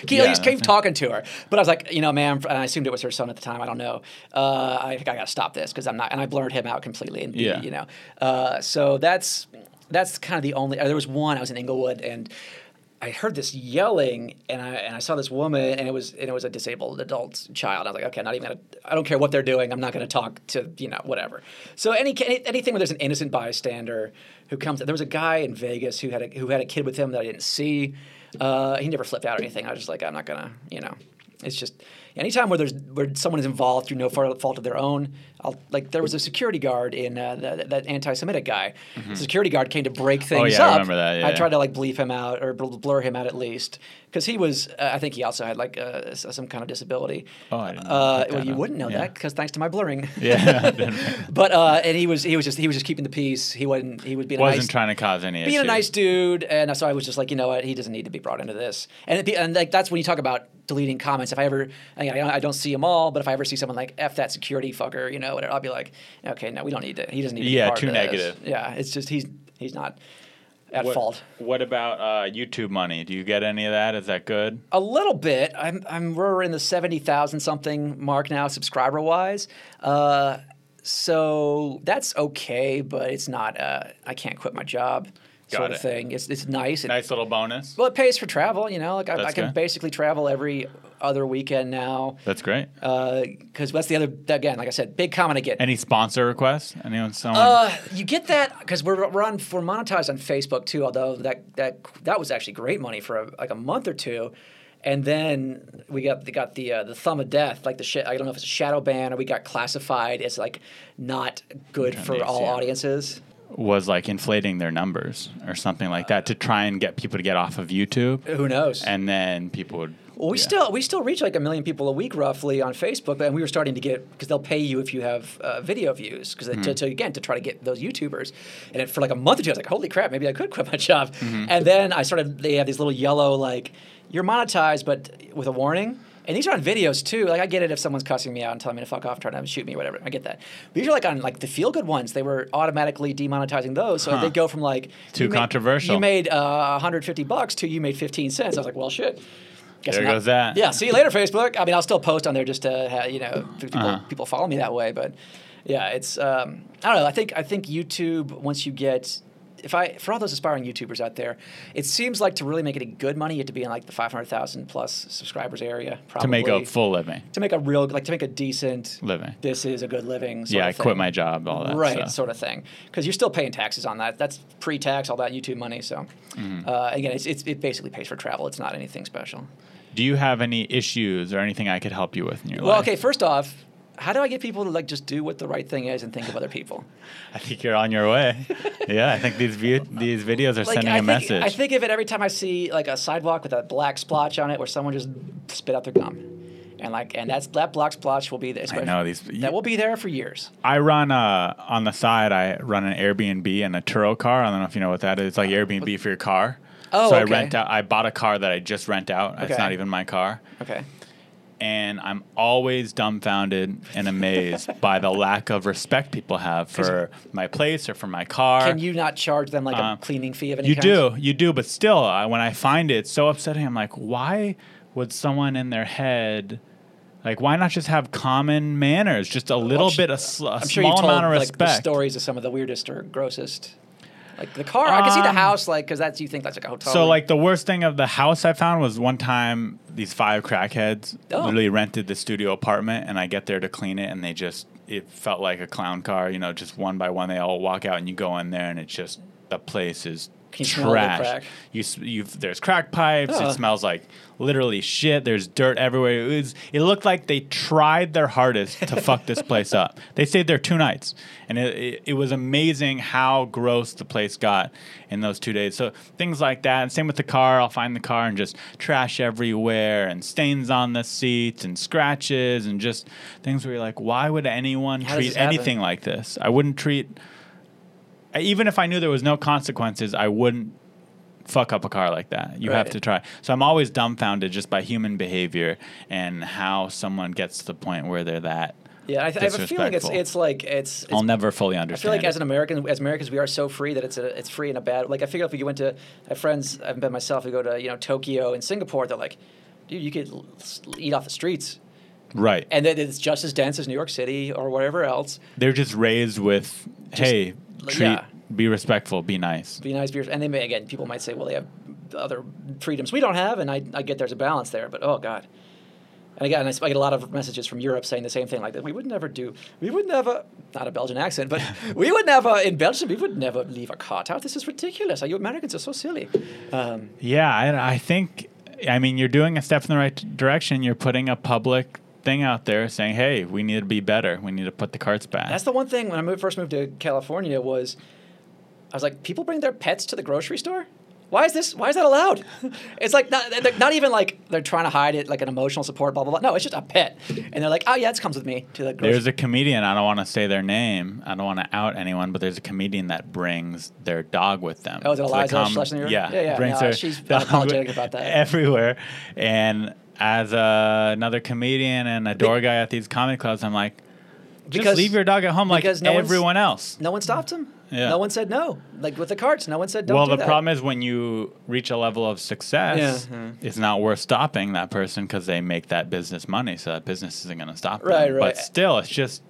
keep, Yeah, just keep talking to her. But I was like, you know, man, and I assumed it was her son at the time. I don't know. Uh, I think I got to stop this because I'm not, and I blurred him out completely. And Yeah. you know, uh, so that's that's kind of the only. Uh, there was one I was in Inglewood and. I heard this yelling, and I and I saw this woman, and it was and it was a disabled adult child. I was like, okay, not even gonna. I don't care what they're doing. I'm not gonna talk to you know whatever. So any, any anything where there's an innocent bystander who comes. There was a guy in Vegas who had a who had a kid with him that I didn't see. Uh, he never flipped out or anything. I was just like, I'm not gonna, you know. It's just anytime where there's where someone is involved through no fault of their own. I'll, like there was a security guard in uh, that, that anti-Semitic guy. The security guard came to break things Mm-hmm. Oh, yeah, I up. remember that, Yeah, I tried to like bleep him out or bl- blur him out at least because he was. Uh, I think he also had like uh, some kind of disability. Oh, I didn't Uh, well, you wouldn't know Yeah. that because thanks to my blurring. yeah, but uh, and he was he was just he was just keeping the peace. He wasn't he was being wasn't nice, trying to cause any being a nice dude, and so I was just like, you know what, he doesn't need to be brought into this. And it and like that's when you talk about deleting comments. If I ever, I, I don't see them all, but if I ever see someone like f that security fucker, you know, whatever, I'll be like, okay, no, we don't need to. He doesn't need to. Yeah, too negative. Yeah, it's just he's he's not at What, fault. what about uh, YouTube money? Do you get any of that? Is that good? A little bit. I'm, I'm we're in the seventy thousand something mark now, subscriber wise. Uh, so that's okay, but it's not. Uh, I can't quit my job, Got sort it. of thing. It's it's nice. It, Nice little bonus. Well, it pays for travel. You know, like I, I can good. basically travel every other weekend now. That's great. Because that's the other again, like I said, big comment I get. Any sponsor requests? Anyone? Someone? Uh, you get that because we're, we're on we're monetized on Facebook too. Although that that that was actually great money for a, like a month or two, and then we got they got the uh, the thumb of death, like the sh- I don't know if it's a shadow ban or we got classified as like not good for all yeah. audiences. was like inflating their numbers or something like that to try and get people to get off of YouTube, Who knows? and then people would. Well, we yeah. still we still reach like a million people a week roughly on Facebook, and we were starting to get because they'll pay you if you have uh, video views because Mm-hmm. to, to again to try to get those YouTubers, and it, for like a month or two, I was like, holy crap, maybe I could quit my job, Mm-hmm. and then I started. They have these little yellow like you're monetized, but with a warning. And these are on videos too. Like I get it if someone's cussing me out and telling me to fuck off, trying to shoot me or whatever. I get that. But these are like on like the feel good ones. They were automatically demonetizing those, so Huh. they go from like Too you made- controversial. you made uh, 150 bucks to you made 15 cents. I was like, well, shit. Guess There goes that. Yeah. See you later, Facebook. I mean, I'll still post on there just to ha you know people Uh-huh. people follow me that way. But yeah, it's um, I don't know. I think I think YouTube once you get if I for all those aspiring YouTubers out there, it seems like to really make any good money, you have to be in like the 500,000 plus subscribers area. Probably to make a full living. to make a real like to make a decent Living. This is a good living. Yeah, I quit my job, all that right, stuff. sort of thing. Because you're still paying taxes on that. That's pre-tax, all that YouTube money. So Mm-hmm. uh, again, it's, it's, it basically pays for travel. It's not anything special. Do you have any issues or anything I could help you with in your Well, life? Well, okay. First off, how do I get people to like just do what the right thing is and think of other people? I think you're on your way. yeah, I think these view- these videos are Like, sending I a think, message. I think of it every time I see like a sidewalk with a black splotch on it, where someone just spit out their gum, and like, and that's that black splotch will be there. I know these. That will be there for years. I run uh, on the side. I run an Airbnb and a Turo car. I don't know if you know what that is. It's like Airbnb for your car. Oh, so I rent out. I bought a car that I just rent out. It's not even my car. Okay. and I'm always dumbfounded and amazed by the lack of respect people have for my place or for my car. Can you not charge them like a Um, cleaning fee of any You kind? do, you do, but still, I, when I find it, it's so upsetting. I'm like, why would someone in their head, like, why not just have common manners, just a little sh- bit, a, sl- a I'm sure small told amount of like respect? the stories of some of the weirdest or grossest. Like the car, I can see the Um, house, like because that's you think that's like a hotel. So room. like the worst thing of the house I found was one time these five crackheads Oh. literally rented the studio apartment and I get there to clean it and they just it felt like a clown car, you know, just one by one they all walk out and you go in there and it's just the place is Can you smell the trash. crack? You, you there's crack pipes. Oh. It smells like literally shit. There's dirt everywhere. It, was, it looked like they tried their hardest to fuck this place up. They stayed there two nights, and it, it, it was amazing how gross the place got in those two days. So things like that. And same with the car. I'll find the car and just trash everywhere, and stains on the seats, and scratches, and just things where you're like, why would anyone How treat anything like this? I wouldn't treat even if I knew there was no consequences, I wouldn't fuck up a car like that. You have to try. So I'm always dumbfounded just by human behavior and how someone gets to the point where they're that. Yeah, I, th- I have a feeling it's it's like it's. it's I'll never fully understand. I feel like it. as an American, as Americans, we are so free that it's a, it's free in a bad. Like I figure if you went to, I have friends, I've been myself. We go to you know Tokyo and Singapore. They're like, dude, you could eat off the streets, right. and then it's just as dense as New York City or whatever else. they're just raised with, hey, l- treat, yeah. be respectful, be nice. Be nice beers, and they may again. People might say, well, they have other freedoms we don't have, and I, I get there's a balance there. But oh god. And again, I get a lot of messages from Europe saying the same thing, like that. We would never do. We would never. Not a Belgian accent, but we would never in Belgium. We would never leave a cart out. This is ridiculous. Are you Americans are so silly? Um, Yeah, I, I think, I mean, you're doing a step in the right direction. You're putting a public thing out there saying, hey, we need to be better. We need to put the carts back. That's the one thing when I moved, first moved to California was I was like, people bring their pets to the grocery store. Why is this? Why is that allowed? it's like not, not even like they're trying to hide it, like an emotional support, blah blah blah. No, it's just a pet, and they're like, oh yeah, this comes with me to the grocery. There's a comedian, I don't want to say their name, I don't want to out anyone, but there's a comedian that brings their dog with them. Oh, is it the Eliza com- Schlesinger? Yeah, Yeah, yeah. brings No, their she's dog unapologetic about that. Everywhere. And as uh, another comedian and a door guy at these comedy clubs, I'm like, just Because- leave your dog at home like no everyone else. no one stopped him. Yeah. No one said no. Like with the carts, no one said don't well, the that. problem is when you reach a level of success, Yeah, it's not worth stopping that person because they make that business money, so that business isn't going to stop them. Right, right. But still, it's just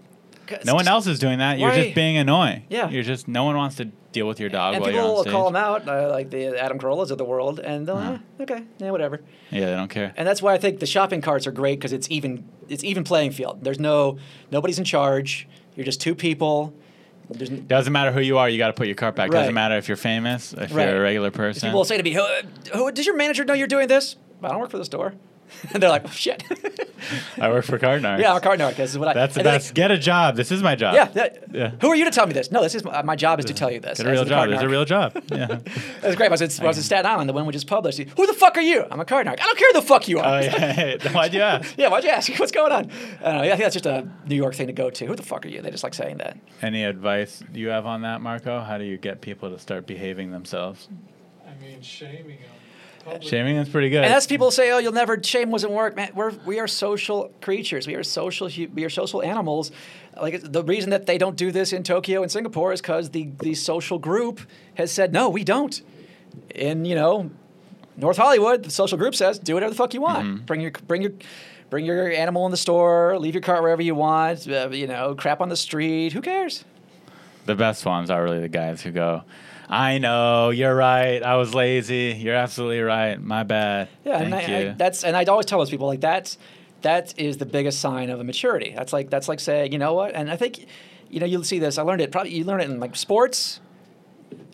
no one else is doing that. You're Why- just being annoying. Yeah. You're just no one wants to deal with your dog And while people you're on will stage. call them out, uh, like the Adam Carollas of the world, and they'll, Uh-huh. eh, okay, yeah, whatever. Yeah, they don't care. And that's why I think the shopping carts are great because it's even it's even playing field. There's no nobody's in charge. You're just two people. There's, Doesn't matter who you are, you got to put your cart back. Right. Doesn't matter if you're famous, if Right. you're a regular person. people will say to me, who, who, "Does your manager know you're doing this?" I don't work for the store. and they're like, oh, "Shit." I work for Cart Narc. yeah, I'm a cart narc. This is what I. That's the best. like, Get a job. This is my job. yeah, that- Yeah. Who are you to tell me this? No, this is my, my job is to tell you this. Get a real the job. It's a real job. Yeah. That's great. I was, in, I was in Staten Island. The one we just published. Who the fuck are you? I'm a Cart Narc. I don't care who the fuck you are. oh yeah. Why'd you ask? Yeah, why'd you ask? What's going on? I don't know. I think that's just a New York thing to go to. Who the fuck are you? They just like saying that. Any advice you have on that, Marco? How do you get people to start behaving themselves? I mean, shaming them. Public. Shaming is pretty good. And as people say, "Oh, you'll never shame wasn't work." Man, we're we are social creatures. We are social. We are social animals. Like the reason that they don't do this in Tokyo and Singapore is because the the social group has said, "No, we don't." In you know, North Hollywood, the social group says, "Do whatever the fuck you want. Bring your bring your." Bring your animal in the store. Leave your cart wherever you want. Uh, you know, crap on the street. Who cares? the best ones are really the guys who go, I know, you're right. I was lazy. You're absolutely right. My bad. Yeah, Thank and I, you. I, that's and I'd always tell those people like that's that is the biggest sign of a maturity. That's like that's like saying, you know what? And I think, you know, you'll see this. I learned it probably you learn it in like sports,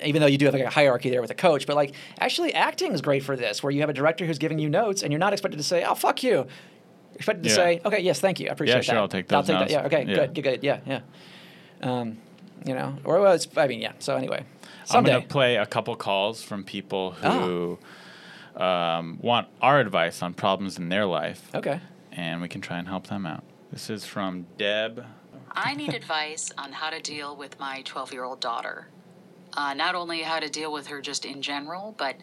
even though you do have like a hierarchy there with a coach. But like actually, acting is great for this, where you have a director who's giving you notes, and you're not expected to say, "Oh fuck you." You're expected to Yeah. say, "Okay, yes, thank you, I appreciate sure, that." I'll take that. notes. Yeah, okay, Yeah. good, good, good. Yeah, yeah. Um, you know, or well, it's, I mean, yeah. So anyway, I'm going to play a couple calls from people who um, want our advice on problems in their life, okay. and we can try and help them out. This is from Deb. I need advice on how to deal with my 12 year old daughter. Uh, not only how to deal with her just in general, but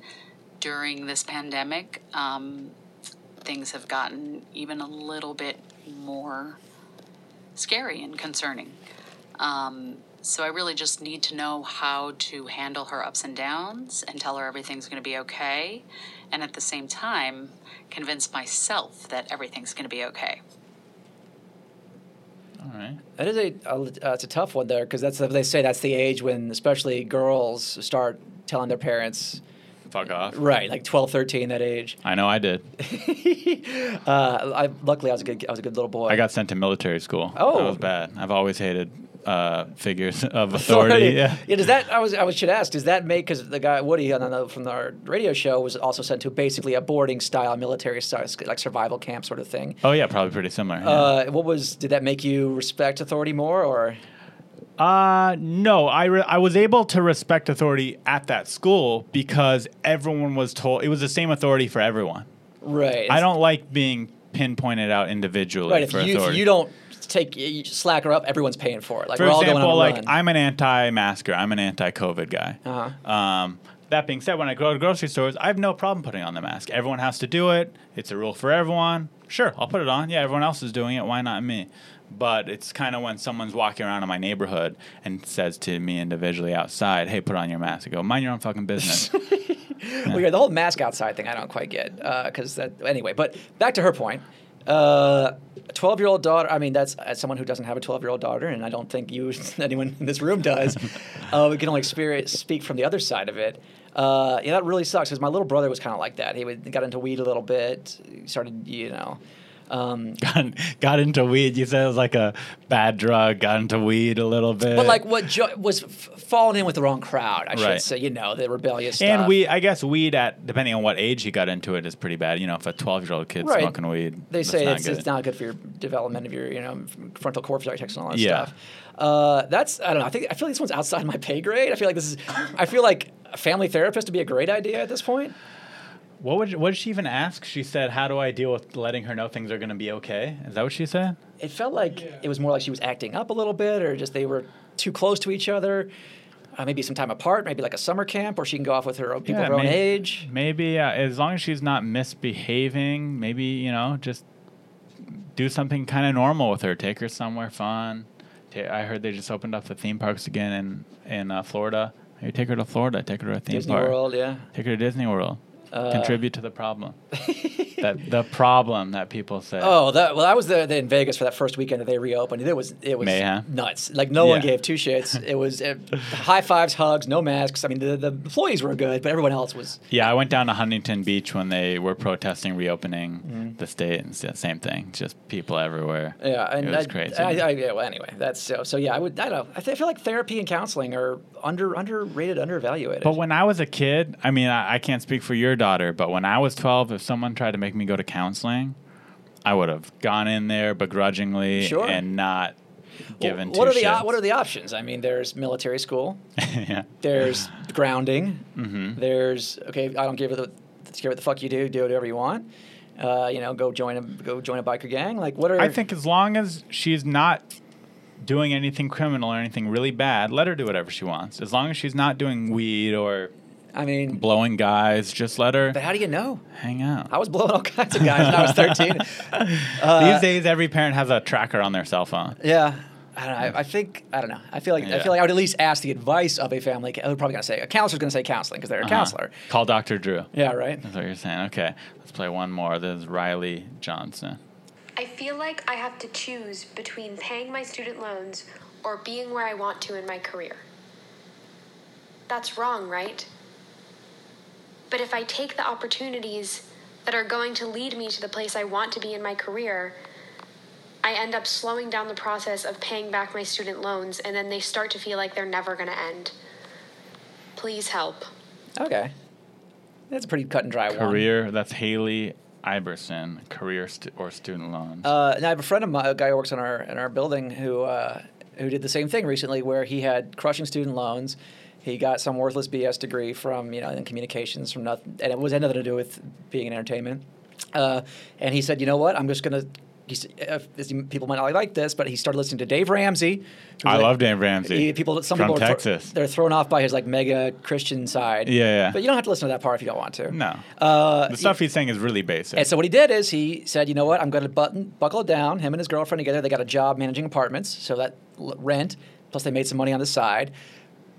during this pandemic, um, things have gotten even a little bit more scary and concerning. Um, so I really just need to know how to handle her ups and downs and tell her everything's going to be okay, and at the same time, convince myself that everything's going to be okay. All right. That is a, a uh, it's a tough one there because that's they say that's the age when especially girls start telling their parents Fuck off. right like 12 13 that age I know I did. uh, I luckily I was a good I was a good little boy I got sent to military school. Oh. That was bad. I've always hated uh, figures of authority. Yeah. Does that? I was. I was should ask. Does that make? Because the guy Woody on the, from our radio show was also sent to basically a boarding style military style, like survival camp sort of thing. Oh yeah, probably pretty similar. yeah. Uh, what was? Did that make you respect authority more, or? Uh, no, I, re- I was able to respect authority at that school because everyone was told it was the same authority for everyone. Right. I don't like being pinpointed out individually Right. If for you, if authority. you don't take you slacker up, everyone's paying for it. Like for we're all going example, on like run. I'm an anti-masker, I'm an anti-COVID guy. Uh-huh. Um, that being said, when I go to grocery stores, I have no problem putting on the mask. Everyone has to do it. It's a rule for everyone. Sure, I'll put it on. Yeah, everyone else is doing it. Why not me? But it's kind of when someone's walking around in my neighborhood and says to me individually outside, "Hey, put on your mask." I go, "Mind your own fucking business." Well, yeah, the whole mask outside thing I don't quite get because that anyway. But back to her point. Uh, a 12 year old daughter. I mean, that's as someone who doesn't have a 12 year old daughter, and I don't think you, anyone in this room does. uh, we can only experience, speak from the other side of it. Uh, yeah, that really sucks because my little brother was kind of like that. He would, got into weed a little bit, started, you know. Um, got, got into weed. You said it was like a bad drug. Got into weed a little bit. but like what jo- was f- falling in with the wrong crowd, I should Right. say. You know, the rebellious stuff. And we, I guess, weed at depending on what age you got into it is pretty bad. You know, if a twelve-year-old kid's Right. smoking weed, They say it's, it's not good for your development of your, you know, frontal cortex and all that Yeah. stuff. Uh, that's I don't know. I think I feel like this one's outside my pay grade. I feel like this is. I feel like a family therapist would be a great idea at this point. What would what did she even ask? She said, "How do I deal with letting her know things are going to be okay?" Is that what she said? It felt like it was more like she was acting up a little bit, or just they were too close to each other. Uh, maybe some time apart, maybe like a summer camp, or she can go off with her own people of her own age. Maybe uh, as long as she's not misbehaving, maybe you know, just do something kind of normal with her. Take her somewhere fun. Ta- I heard they just opened up the theme parks again in in uh, Florida. Maybe take her to Florida. Take her to a theme Disney park. World, yeah. Take her to Disney World. Uh, Contribute to the problem. that the problem that people say. Oh, that well, I was there in Vegas for that first weekend that they reopened. It was it was Mayhem? nuts. Like no one gave two shits. It was uh, high fives, hugs, no masks. I mean, the, the employees were good, but everyone else was. Yeah, I went down to Huntington Beach when they were protesting reopening Mm-hmm. the state, and the same thing. Just people everywhere. Yeah, and it was I, crazy. I, I, yeah, well, anyway, that's so. So yeah, I would. I don't know. I, th- I feel like therapy and counseling are under underrated, underevaluated. but when I was a kid, I mean, I, I can't speak for your daughter, but when I was 12, if someone tried to make me go to counseling, I would have gone in there begrudgingly Sure. and not given what two are the what are the options? I mean, there's military school. yeah. There's grounding. Mm-hmm. There's okay. I don't give a the, care what the fuck you do. Do whatever you want. Uh, you know, go join a go join a biker gang. Like what are I think as long as she's not doing anything criminal or anything really bad, let her do whatever she wants. As long as she's not doing weed or I mean, blowing guys, just let her but how do you know? hang out. I was blowing all kinds of guys when I was 13. These days, every parent has a tracker on their cell phone. Yeah. I don't know. I, I think I don't know. I feel like I feel like I would at least ask the advice of a family. I was probably gonna say a counselor's gonna say counseling because they're a Uh-huh. counselor. Call Dr. Drew. Yeah, right. That's what you're saying. Okay, let's play one more. This is Riley Johnson. I feel like I have to choose between paying my student loans or being where I want to in my career. That's wrong, right? But if I take the opportunities that are going to lead me to the place I want to be in my career, I end up slowing down the process of paying back my student loans, and then they start to feel like they're never going to end. Please help. Okay. That's a pretty cut and dry one. Career. That's Haley Iverson. Career stu- or student loans. Uh, and I have a friend of mine, a guy who works in our in our building, who uh, who did the same thing recently, where he had crushing student loans. He got some worthless BS degree from you know in communications from nothing, and it was had nothing to do with being in entertainment. Uh, and he said, you know what, I'm just gonna. He's, uh, people might not like this, but he started listening to Dave Ramsey. I like- love Dave Ramsey. He, people, some From people Texas. they're thrown off by his like mega Christian side. Yeah, yeah. But you don't have to listen to that part if you don't want to. no. Uh, the stuff he's saying is really basic. and so what he did is he said, you know what, I'm going to button buckle it down. Him and his girlfriend together, they got a job managing apartments, so that l- rent plus they made some money on the side.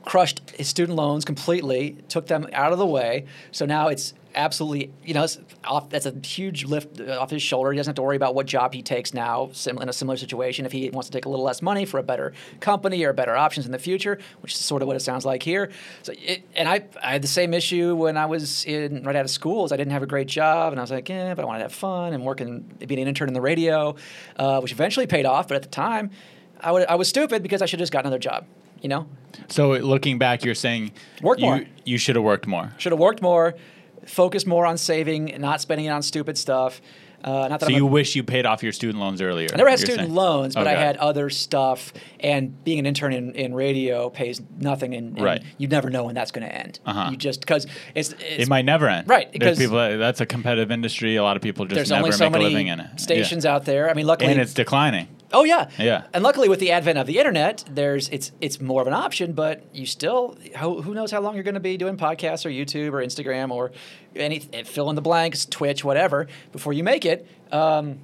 Crushed his student loans completely, took them out of the way. So now it's absolutely, you know, off. That's a huge lift uh, off his shoulder. He doesn't have to worry about what job he takes now. In a similar situation, if he wants to take a little less money for a better company or better options in the future, which is sort of what it sounds like here. So, it, and I, I had the same issue when I was in right out of school. Is I didn't have a great job, and I was like, yeah, but I want to have fun and working, being an intern in the radio, uh, which eventually paid off. But at the time. I would I was stupid because I should have just got another job. You know, So looking back, you're saying Work you, more. You should have worked more. should have worked more, focused more on saving, not spending it on stupid stuff. Uh, not that So I'm a- you wish you paid off your student loans earlier. I never had student saying. loans, but I had other stuff. And being an intern in, in radio pays nothing, and, and Right. you never know when that's going to end. Uh-huh. You just because it's, it's It might never end. Right, because- people. That's a competitive industry. A lot of people just there's never only so make a living in it. Yeah. stations out there. I mean, luckily, and it's declining. Oh yeah, Yeah. And luckily, with the advent of the internet, there's it's it's more of an option. But you still, who, who knows how long you're going to be doing podcasts or YouTube or Instagram or any fill in the blanks, Twitch, whatever, before you make it. Um,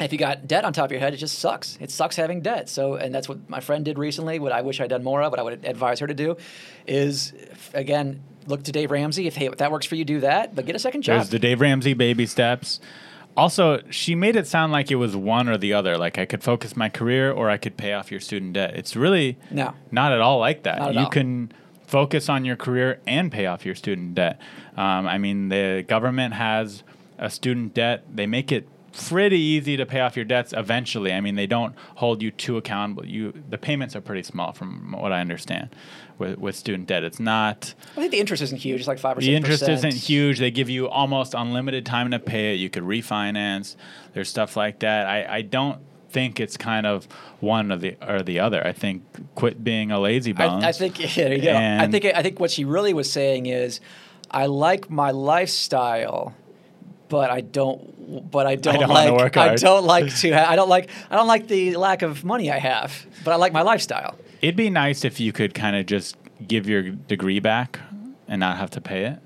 if you got debt on top of your head, it just sucks. It sucks having debt. So, and that's what my friend did recently. What I wish I'd done more of, what I would advise her to do, is again look to Dave Ramsey. If hey, if that works for you, do that. But get a second job. There's the Dave Ramsey baby steps. Also, she made it sound like it was one or the other. Like I could focus my career or I could pay off your student debt. It's really No. not at all like that. You all. can focus on your career and pay off your student debt. Um, I mean, the government has a student debt. They make it pretty easy to pay off your debts eventually. I mean, they don't hold you too accountable. You the payments are pretty small, from what I understand, with with student debt. It's not I think the interest isn't huge. It's like five or six. the interest isn't huge. They give you almost unlimited time to pay it. You could refinance. There's stuff like that. I, I don't think it's kind of one or the or the other. I think quit being a lazy bones. I, I think yeah, you go. I think I think what she really was saying is, I like my lifestyle, but I don't. But I don't, don't wanna like. I don't like to. Ha- I don't like. I don't like the lack of money I have. But I like my lifestyle. It'd be nice if you could kind of just give your degree back and not have to pay it.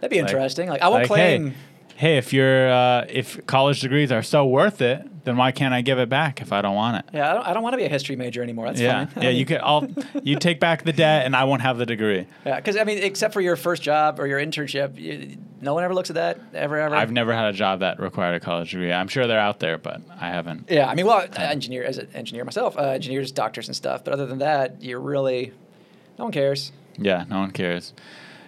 That'd be Like- interesting. Like I won't Like, claim. Hey, hey, if you're uh, if college degrees are so worth it, then why can't I give it back if I don't want it? Yeah, I don't, I don't want to be a history major anymore. That's yeah, fine. yeah. You could. I'll. You take back the debt, and I won't have the degree. Yeah, because I mean, except for your first job or your internship, you, no one ever looks at that ever, ever. I've never had a job that required a college degree. I'm sure they're out there, but I haven't. Yeah, I mean, well, engineer as an engineer myself, uh, engineers, doctors, and stuff. But other than that, you're really no one cares. Yeah, no one cares.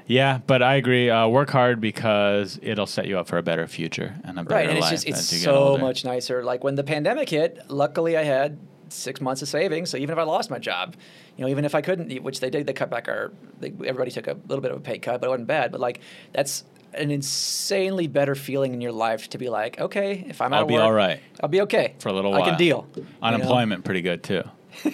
Yeah, but I agree. Uh, work hard because it'll set you up for a better future and a better Right, and it's just it's as you get so much nicer. Like when the pandemic hit, luckily I had six months of savings. So even if I lost my job, you know, even if I couldn't, which they did, they cut back our. They, everybody took a little bit of a pay cut, but it wasn't bad. But like that's an insanely better feeling in your life to be like, okay, if I'm out I'll be work, all right I'll be okay for a little I while. can deal. you know? Unemployment pretty good too. you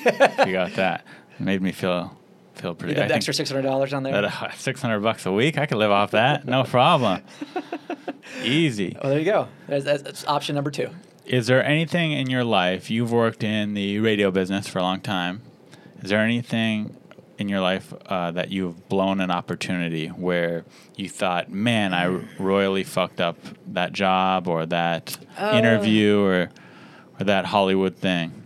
got that. It made me feel feel pretty. You the extra six hundred dollars on there. uh, Six hundred bucks a week, I could live off that, no problem. Easy. well, there you go. That's, that's, that's option number two. Is there anything in your life you've worked in the radio business for a long time? Is there anything in your life uh, that you've blown an opportunity where you thought, "Man, I royally fucked up that job or that Uh. interview or or that Hollywood thing"?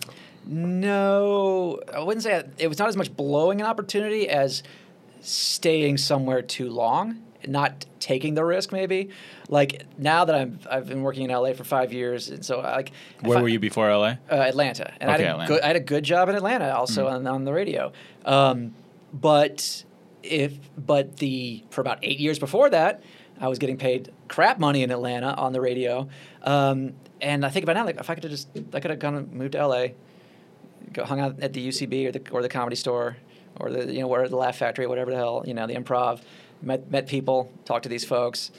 No, I wouldn't say it, it was not as much blowing an opportunity as staying somewhere too long, not taking the risk. Maybe like now that I'm I've been working in LA for five years, and so like Where I- were you before LA? Uh, Atlanta, and I, Okay, had a Atlanta. Good, I had a good job in Atlanta, also on, on the radio. Um, but if but the for about eight years before that, I was getting paid crap money in Atlanta on the radio. Um, and I think about now, like if I could have just I could have gone and moved to LA, hung out at the UCB or the or the Comedy Store or the you know where the Laugh Factory, whatever the hell you know the Improv, met met people, talked to these folks.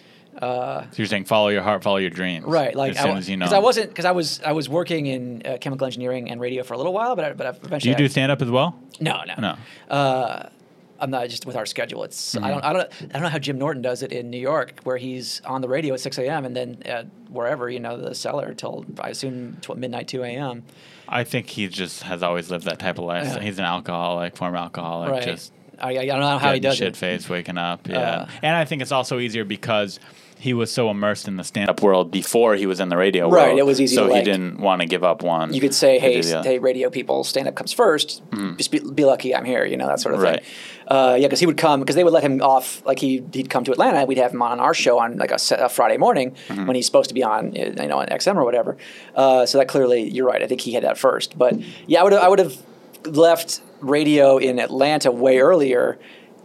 Uh, So you're saying follow your heart, follow your dreams. Right, like as soon as you know. because I wasn't because I was I was working in uh, chemical engineering and radio for a little while, but I, but I Do eventually you do stand up as well? no no No. Uh, I'm not just with our schedule. It's I don't I don't I don't know how Jim Norton does it in New York, where he's on the radio at 6 a.m. and then at wherever you know the cellar till I assume tw- midnight 2 a.m. I think he just has always lived that type of life. Yeah. He's an alcoholic, former alcoholic, Right. just I, I don't know how he does shit it. faced, waking up. Yeah, Uh, and I think it's also easier because he was so immersed in the stand-up world before he was in the radio Right, world. Right, it was easy So he like- didn't want to give up one. You could say, hey, hey, radio people, stand up comes first. Just be, be lucky I'm here, you know, that sort of Right. thing. Uh, yeah, because he would come, because they would let him off, like he, he'd come to Atlanta, and we'd have him on our show on like a, a Friday morning Mm-hmm. when he's supposed to be on, you know, on XM or whatever. Uh, so that clearly, you're right, I think he had that first. But yeah, I would I would have left radio in Atlanta way earlier,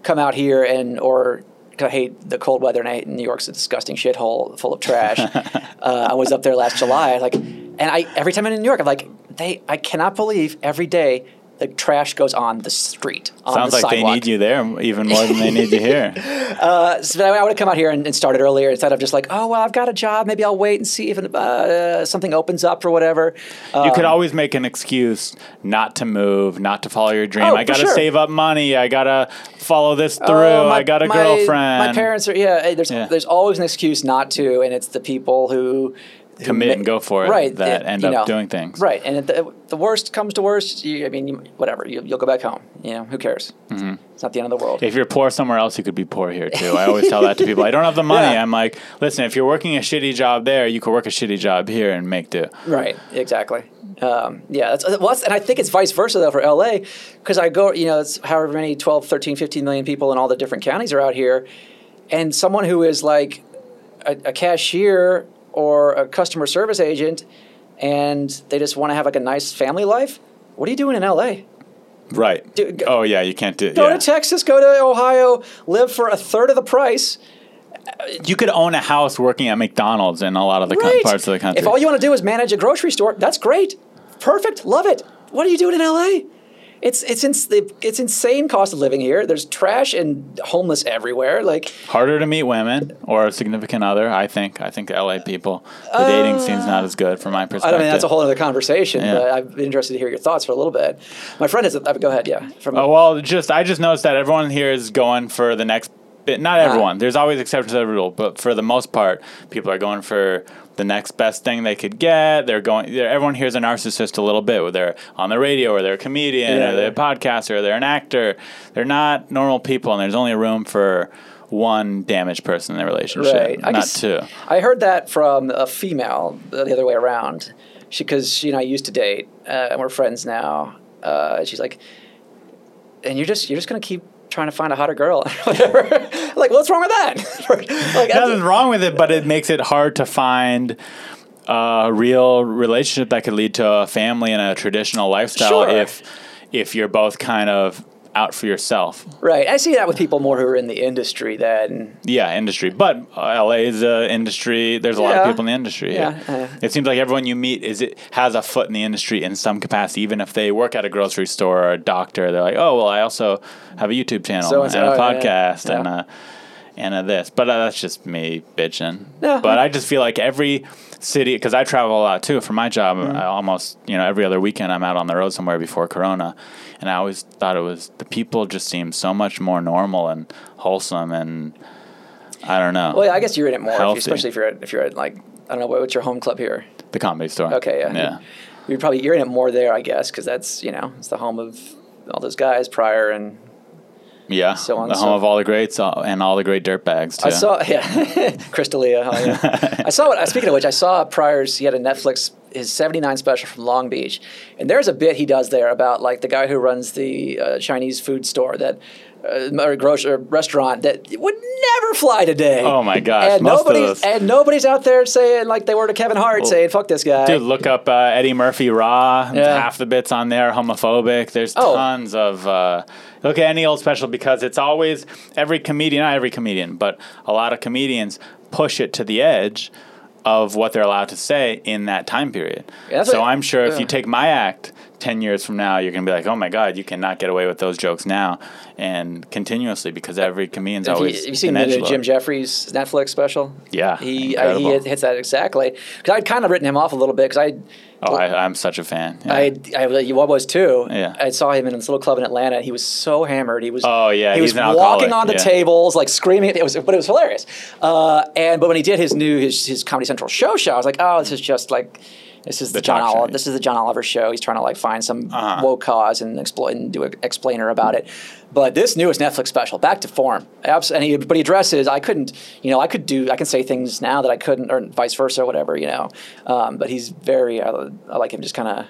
come out here and, or, I hate the cold weather, and I hate New York's a disgusting shithole full of trash. uh, I was up there last July, like, and I every time I'm in New York, I'm like, they I cannot believe every day the trash goes on the street. On Sounds the like they need you there even more than they need you here. Uh, so I would have come out here and, and started earlier instead of just like, oh well, I've got a job. Maybe I'll wait and see if uh, something opens up or whatever. You could Um, always make an excuse not to move, not to follow your dream. Oh, I got to sure. save up money. I got to follow this through. Oh, my- I got a my- girlfriend. My parents are yeah. There's Yeah. there's always an excuse not to, and it's the people who. Commit ma- and go for it Right, that it- end up know, doing things. Right, and the, the worst comes to worst, you, I mean, you, whatever, you, you'll go back home. You know, who cares? It's not the end of the world. If you're poor somewhere else, you could be poor here too. I always tell that to people. I don't have the money. Yeah. I'm like, listen, if you're working a shitty job there, you could work a shitty job here and make do. Right, exactly. Um, yeah, that's, well, that's- and I think it's vice versa though for LA because I go, you know, it's however many 12, 13, 15 million people in all the different counties are out here, and someone who is like a, a cashier or a customer service agent, and they just want to have like a nice family life. What are you doing in LA? Right. Do- go- oh yeah, you can't do. Go yeah. to Texas, go to Ohio, live for a third of the price. You could own a house working at McDonald's in a lot of the Right. parts of the country. If all you want to do is manage a grocery store, that's great. Perfect. Love it. What are you doing in LA? It's it's ins- it's insane cost of living here. There's trash and homeless everywhere. Like Harder to meet women or a significant other. I think. I think LA people, the dating scene's not as good from my perspective. I mean that's a whole other conversation. Yeah. But been interested to hear your thoughts for a little bit. My friend is. Uh, go ahead. Yeah. From Oh well, just I just noticed that everyone here is going for the next. Not everyone. There's always exceptions to the rule, but for the most part, people are going for the next best thing they could get. They're going. They're, everyone here is a narcissist a little bit. Where they're on the radio, or they're a comedian, Yeah, or they're a podcaster, or they're an actor. They're not normal people, and there's only room for one damaged person in the relationship, Right. I not guess- two. I heard that from a female uh, the other way around. She, because she and I used to date, uh, and we're friends now. Uh, she's like, and you're just you're just gonna keep trying to find a hotter girl, whatever. like, what's wrong with that? like, Nothing's wrong with it, but it makes it hard to find a real relationship that could lead to a family and a traditional lifestyle Sure. if if you're both kind of out for yourself. right. I see that with people more who are in the industry than Yeah, industry. But uh, LA is a industry. There's a lot of people in the industry. Yeah, uh, it seems like everyone you meet is it has a foot in the industry in some capacity. Even if they work at a grocery store or a doctor, they're like, oh well, I also have a YouTube channel So and and a yeah, podcast yeah. and a and a this. But uh, that's just me bitching. Yeah. But I just feel like every city because I travel a lot too for my job. Mm-hmm. I almost you know every other weekend I'm out on the road somewhere before Corona, and I always thought it was the people just seem so much more normal and wholesome and I don't know. Well, yeah, I guess you're in it more, if you- especially if you're at, if you're at like I don't know what, what's your home club here. the comedy store. Okay, yeah, yeah. You're probably you're in it more there, I guess, because that's you know it's the home of all those guys Pryor and Yeah, So on the home so- of all the greats uh, and all the great dirt bags too. I saw, yeah, Chris D'Elia. Oh, yeah. I saw it. Speaking of which, I saw Pryor's. He had a Netflix his '79 special from Long Beach, and there's a bit he does there about like the guy who runs the uh, Chinese food store that. Uh, or grocery restaurant that would never fly today. Oh my gosh, And nobody's and nobody's out there saying like they were to Kevin Hart saying "fuck this guy." Dude, look up uh, Eddie Murphy Raw. Yeah. Half the bits on there are homophobic. There's Oh. tons of. Uh, look at any old special because it's always every comedian, not every comedian, but a lot of comedians push it to the edge of what they're allowed to say in that time period. Yeah, so what- I'm sure if you take my act 10 years from now, you're going to be like, oh my God, you cannot get away with those jokes now. And continuously because every comedian's Have you, always. have you seen the new Jim. Jefferies Netflix special? Yeah, he I, he hits that exactly because I'd kind of written him off a little bit because I Oh, I, I'm such a fan. Yeah. I, I you was too. Yeah. I saw him in this little club in Atlanta. He was so hammered. He was. Oh, yeah, He was walking on the yeah. tables, like screaming. It was, but it was hilarious. Uh, and but when he did his new his his Comedy Central show show, I was like, oh, this is just like. This is the, The John Oliver. This is the John Oliver show. He's trying to like find some Uh-huh. woke cause and exploit and do an explainer about it. But this newest Netflix special, back to form. And he, but he addresses. I couldn't, you know, I could do. I can say things now that I couldn't, or vice versa, whatever, you know. Um, but he's very. I, I like him. Just kind of,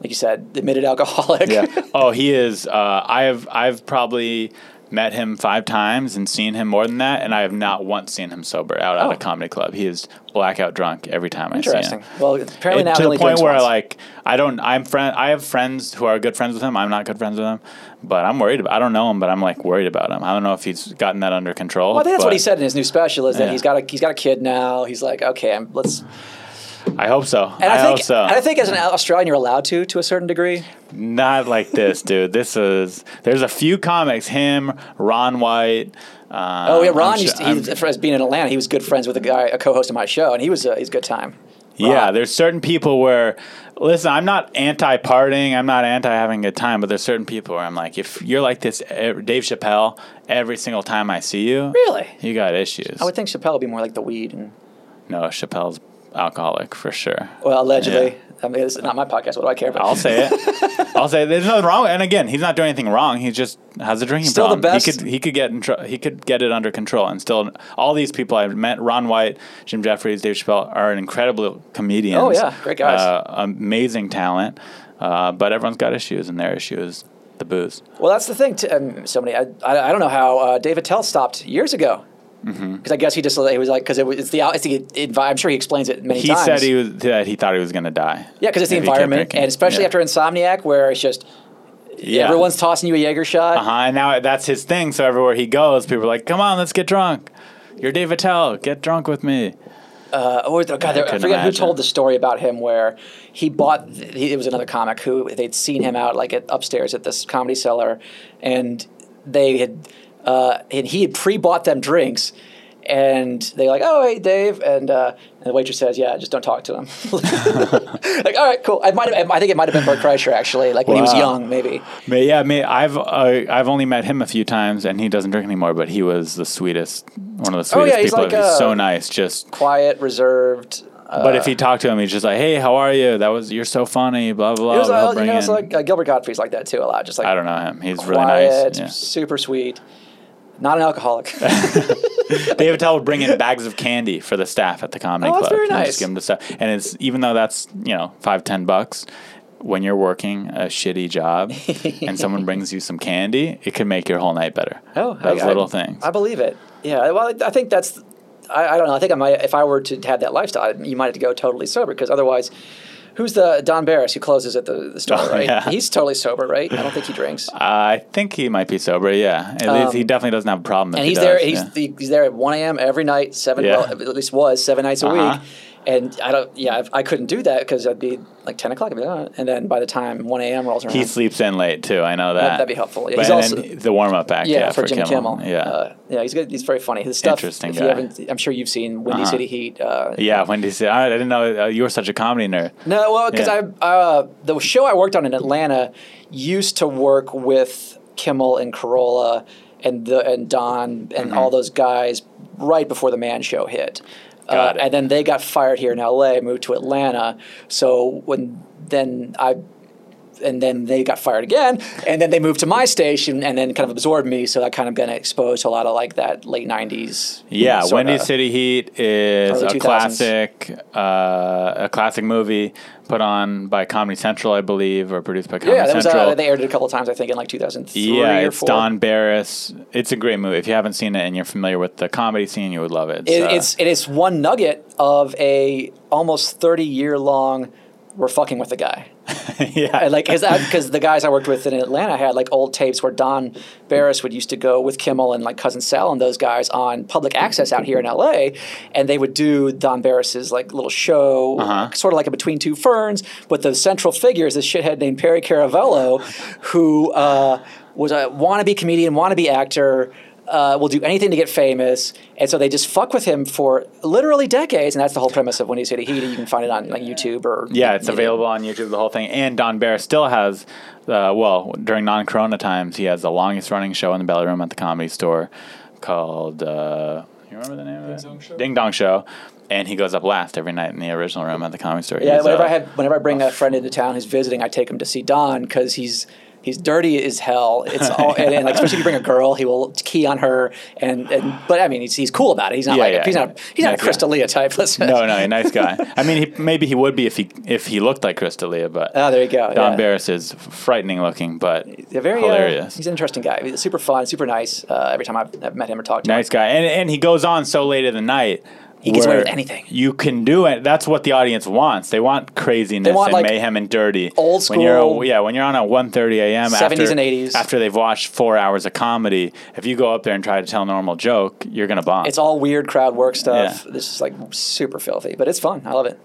like you said, admitted alcoholic. yeah. Oh, he is. Uh, I have. I've probably met him five times and seen him more than that, and I have not once seen him sober out at Oh. a comedy club. He is blackout drunk every time I see him. Interesting. Well, apparently It- now to the point where once. like I don't. I'm friend. I have friends who are good friends with him. I'm not good friends with him, but I'm worried. About, I don't know him, but I'm like worried about him. I don't know if he's gotten that under control. Well, I think that's what he said in his new special is that Yeah. he's got a he's got a kid now. He's like, okay, I'm, let's I hope so. And I, I, think, hope so. and I think as an Australian, you're allowed to, to a certain degree. Not like this, dude. This is there's a few comics. Him, Ron White. Uh, Oh yeah, Ron I'm used to, sure- he, as being in Atlanta, he was good friends with a guy, a co-host of my show, and he was uh, he's a good time. Yeah, there's certain people where, listen, I'm not anti partying, I'm not anti having a good time, but there's certain people where I'm like, if you're like this, Dave Chappelle, every single time I see you, Really? you got issues. I would think Chappelle would be more like the weed, and no, Chappelle's alcoholic for sure. well, allegedly. Yeah. I mean, it's not my podcast. What do I care about? I'll say it. I'll say it. there's nothing wrong. And again, he's not doing anything wrong. He just has a drinking Still the best- He could he could get in tr- he could get it under control. And still, all these people I've met, Ron White, Jim Jefferies, Dave Chappelle, are an incredible comedians. Oh, yeah. Great guys. Uh, amazing talent. Uh, but everyone's got issues, and their issue is the booze. Well, that's the thing. T- um, somebody, I, I, I don't know how uh, Dave Attell stopped years ago. Because Mm-hmm. I guess he just he was like because it, was- it's the it's the envi- I'm sure he explains it many He times. He said he was that he thought he was going to die. yeah, because it's the if he kept environment, and especially Yeah. after Insomniac, where it's just Yeah. everyone's tossing you a Jaeger shot. Uh huh. And now that's his thing. So everywhere he goes, people are like, "Come on, let's get drunk." You're Dave Attell. Get drunk with me. Uh, or the, God, I, couldn't forget who told the story about him where he bought. He, it was another comic who they'd seen him out like at, upstairs at this comedy cellar, and they had uh, and he had pre-bought them drinks. And they're like, oh hey Dave, and, uh, and the waitress says, yeah, just don't talk to him. like, all right, cool. I might have, I think it might have been Bert Kreischer actually, like when he was young, maybe. But yeah, me, I've uh, I've only met him a few times, and he doesn't drink anymore. But he was the sweetest, one of the Oh, sweetest yeah, he's people. like, he's uh, so nice. Just, Quiet, reserved. Uh, but if he talked to him, he's just like, "Hey, how are you? That was you're so funny." Blah blah. it was, blah. uh, you know, it's like uh, Gilbert Gottfried's like that too a lot. Just like I don't know him. He's quiet, really nice. Yeah. super sweet. Not an alcoholic. Dave Attell would bring in bags of candy for the staff at the comedy Oh, that's club. very and nice. Just give them the stuff, and it's even though that's you know five ten bucks. When you're working a shitty job and someone brings you some candy, it can make your whole night better. Oh, those I- little I- things. I believe it. Yeah. Well, I think that's. I, I don't know. I think I might. If I were to have that lifestyle, you might have to go totally sober because otherwise, who's the Don Barris who closes at the, the store? Oh, right. yeah. He's totally sober, right? I don't think he drinks. I think he might be sober. Yeah, At least he definitely doesn't have a problem. Um, and he he's does, there. He's yeah. the, he's there at one a.m. every night, seven. Yeah. Well, at least was seven nights a Uh-huh. week. And I don't. Yeah, I, I couldn't do that because I'd be like ten o'clock. I'd be, "Oh," and then by the time one a.m. rolls around, He sleeps in late too. I know that. that'd be helpful. Yeah, But he's also- the warm up act. yeah, Yeah, for, Jimmy Kimmel. Yeah. uh, yeah, he's good. He's very funny. His stuff. Interesting. I'm sure you've seen Windy Uh-huh. City Heat. Uh, yeah. Windy City. I didn't know uh, you were such a comedy nerd. No, well, because Yeah. I uh, the show I worked on in Atlanta used to work with Kimmel and Carolla and the and Don and Mm-hmm. all those guys right before the Man Show hit. Uh, and then they got fired here in LA, moved to Atlanta. So when then I and then they got fired again, and then they moved to my station, and then kind of absorbed me. So I kind of been exposed to a lot of like that late '90s. Yeah, Windy City Heat is a 2000s. classic, uh, a classic movie put on by Comedy Central, I believe, or produced by Comedy Central. Yeah, was, Central. uh, they aired it a couple times, I think, in like 2003 yeah, or it's four. Don Barris. It's a great movie. If you haven't seen it and you're familiar with the comedy scene, you would love it. It, uh, it's it is one nugget of a almost thirty year long. We're fucking with the guy. yeah, like because the guys I worked with in Atlanta had like old tapes where Don Barris would used to go with Kimmel and like cousin Sal and those guys on public access out here in LA, and they would do Don Barris's like little show, Uh-huh. sort of like a Between Two Ferns, but the central figure is this shithead named Perry Caravello, who uh, was a wannabe comedian, wannabe actor. Uh, will do anything to get famous, and so they just fuck with him for literally decades, and that's the whole premise of Windy City Heat. You can find it on like YouTube or Yeah, it's you know. available on YouTube, the whole thing. And Don Barris still has, uh, well, during non corona times, he has the longest running show in the Belly Room at the comedy store called, uh, you remember the name of it? Ding Dong Show? Ding Dong Show. And he goes up last every night in the original room at the comedy store. Yeah, He's, whenever uh, I have, whenever I bring a friend into town who's visiting, I take him to see Don because he's he's dirty as hell. It's all, and, and like especially if you bring a girl, he will key on her. And, and but I mean, he's, he's cool about it. He's not Yeah, like yeah. he's not he's not a Nice. Chris D'Elia type. Let's No, no, a nice guy. I mean, he, maybe he would be if he if he looked like Chris D'Elia, but Oh, there you go. Don yeah. Barris is frightening looking, but Yeah, very hilarious. Uh, he's an interesting guy. He's super fun, super nice. Uh, every time I've, I've met him or talked to nice him. Nice guy, and and he goes on so late in the night He gets away with anything. You can do it. That's what the audience wants. They want craziness They want, and like, mayhem and dirty. old When you're school- yeah, when you're on at 1:30 a.m. 70s after, and 80s. after they've watched four hours of comedy, if you go up there and try to tell a normal joke, you're gonna bomb. It's all weird crowd work stuff. Yeah. This is like super filthy, but it's fun. I love it.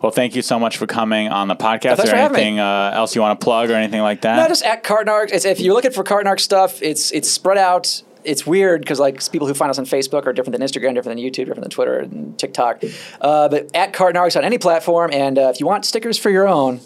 well, thank you so much for coming on the podcast. thanks Is for there having me. anything uh, else you want to plug or anything like that? No, just at Cart Narc. It's, if you're looking for Cart Narc stuff, it's it's spread out. It's weird because like people who find us on Facebook are different than Instagram, different than YouTube, different than Twitter and TikTok. Uh, but at Cart Narcs on any platform, and uh, if you want stickers for your own,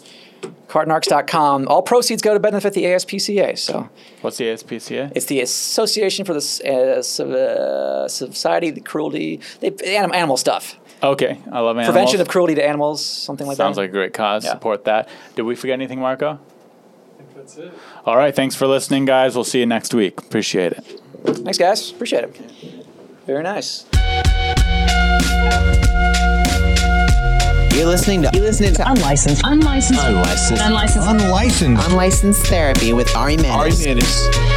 cartnarcs.com. All proceeds go to benefit the ASPCA. So What's the ASPCA? it's the Association for the S- uh, uh, Society of Cruelty, they, anim- animal stuff, Okay, I love animals. prevention of cruelty to animals, something like Sounds that. Sounds like a great cause. Yeah. Support that. Did we forget anything, Marco? I think that's it. All right. Thanks for listening, guys. We'll see you next week. Appreciate it. Thanks, guys. Appreciate it. Very nice. You're listening to you're listening to Unlicensed. Unlicensed. Unlicensed Unlicensed. Unlicensed. Unlicensed Therapy with Ari Manis.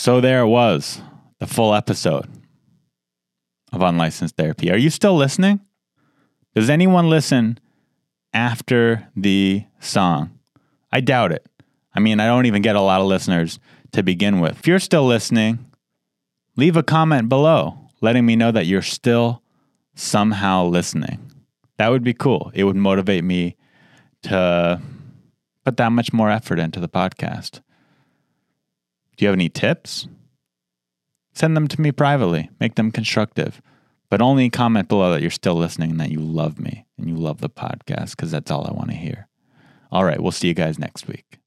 So there it was, the full episode of Unlicensed Therapy. Are you still listening? Does anyone listen after the song? I doubt it. I mean, I don't even get a lot of listeners to begin with. If you're still listening, leave a comment below letting me know that you're still somehow listening. That would be cool. It would motivate me to put that much more effort into the podcast. Do you have any tips? Send them to me privately. Make them constructive. But only comment below that you're still listening and that you love me and you love the podcast because that's all I want to hear. All right, we'll see you guys next week.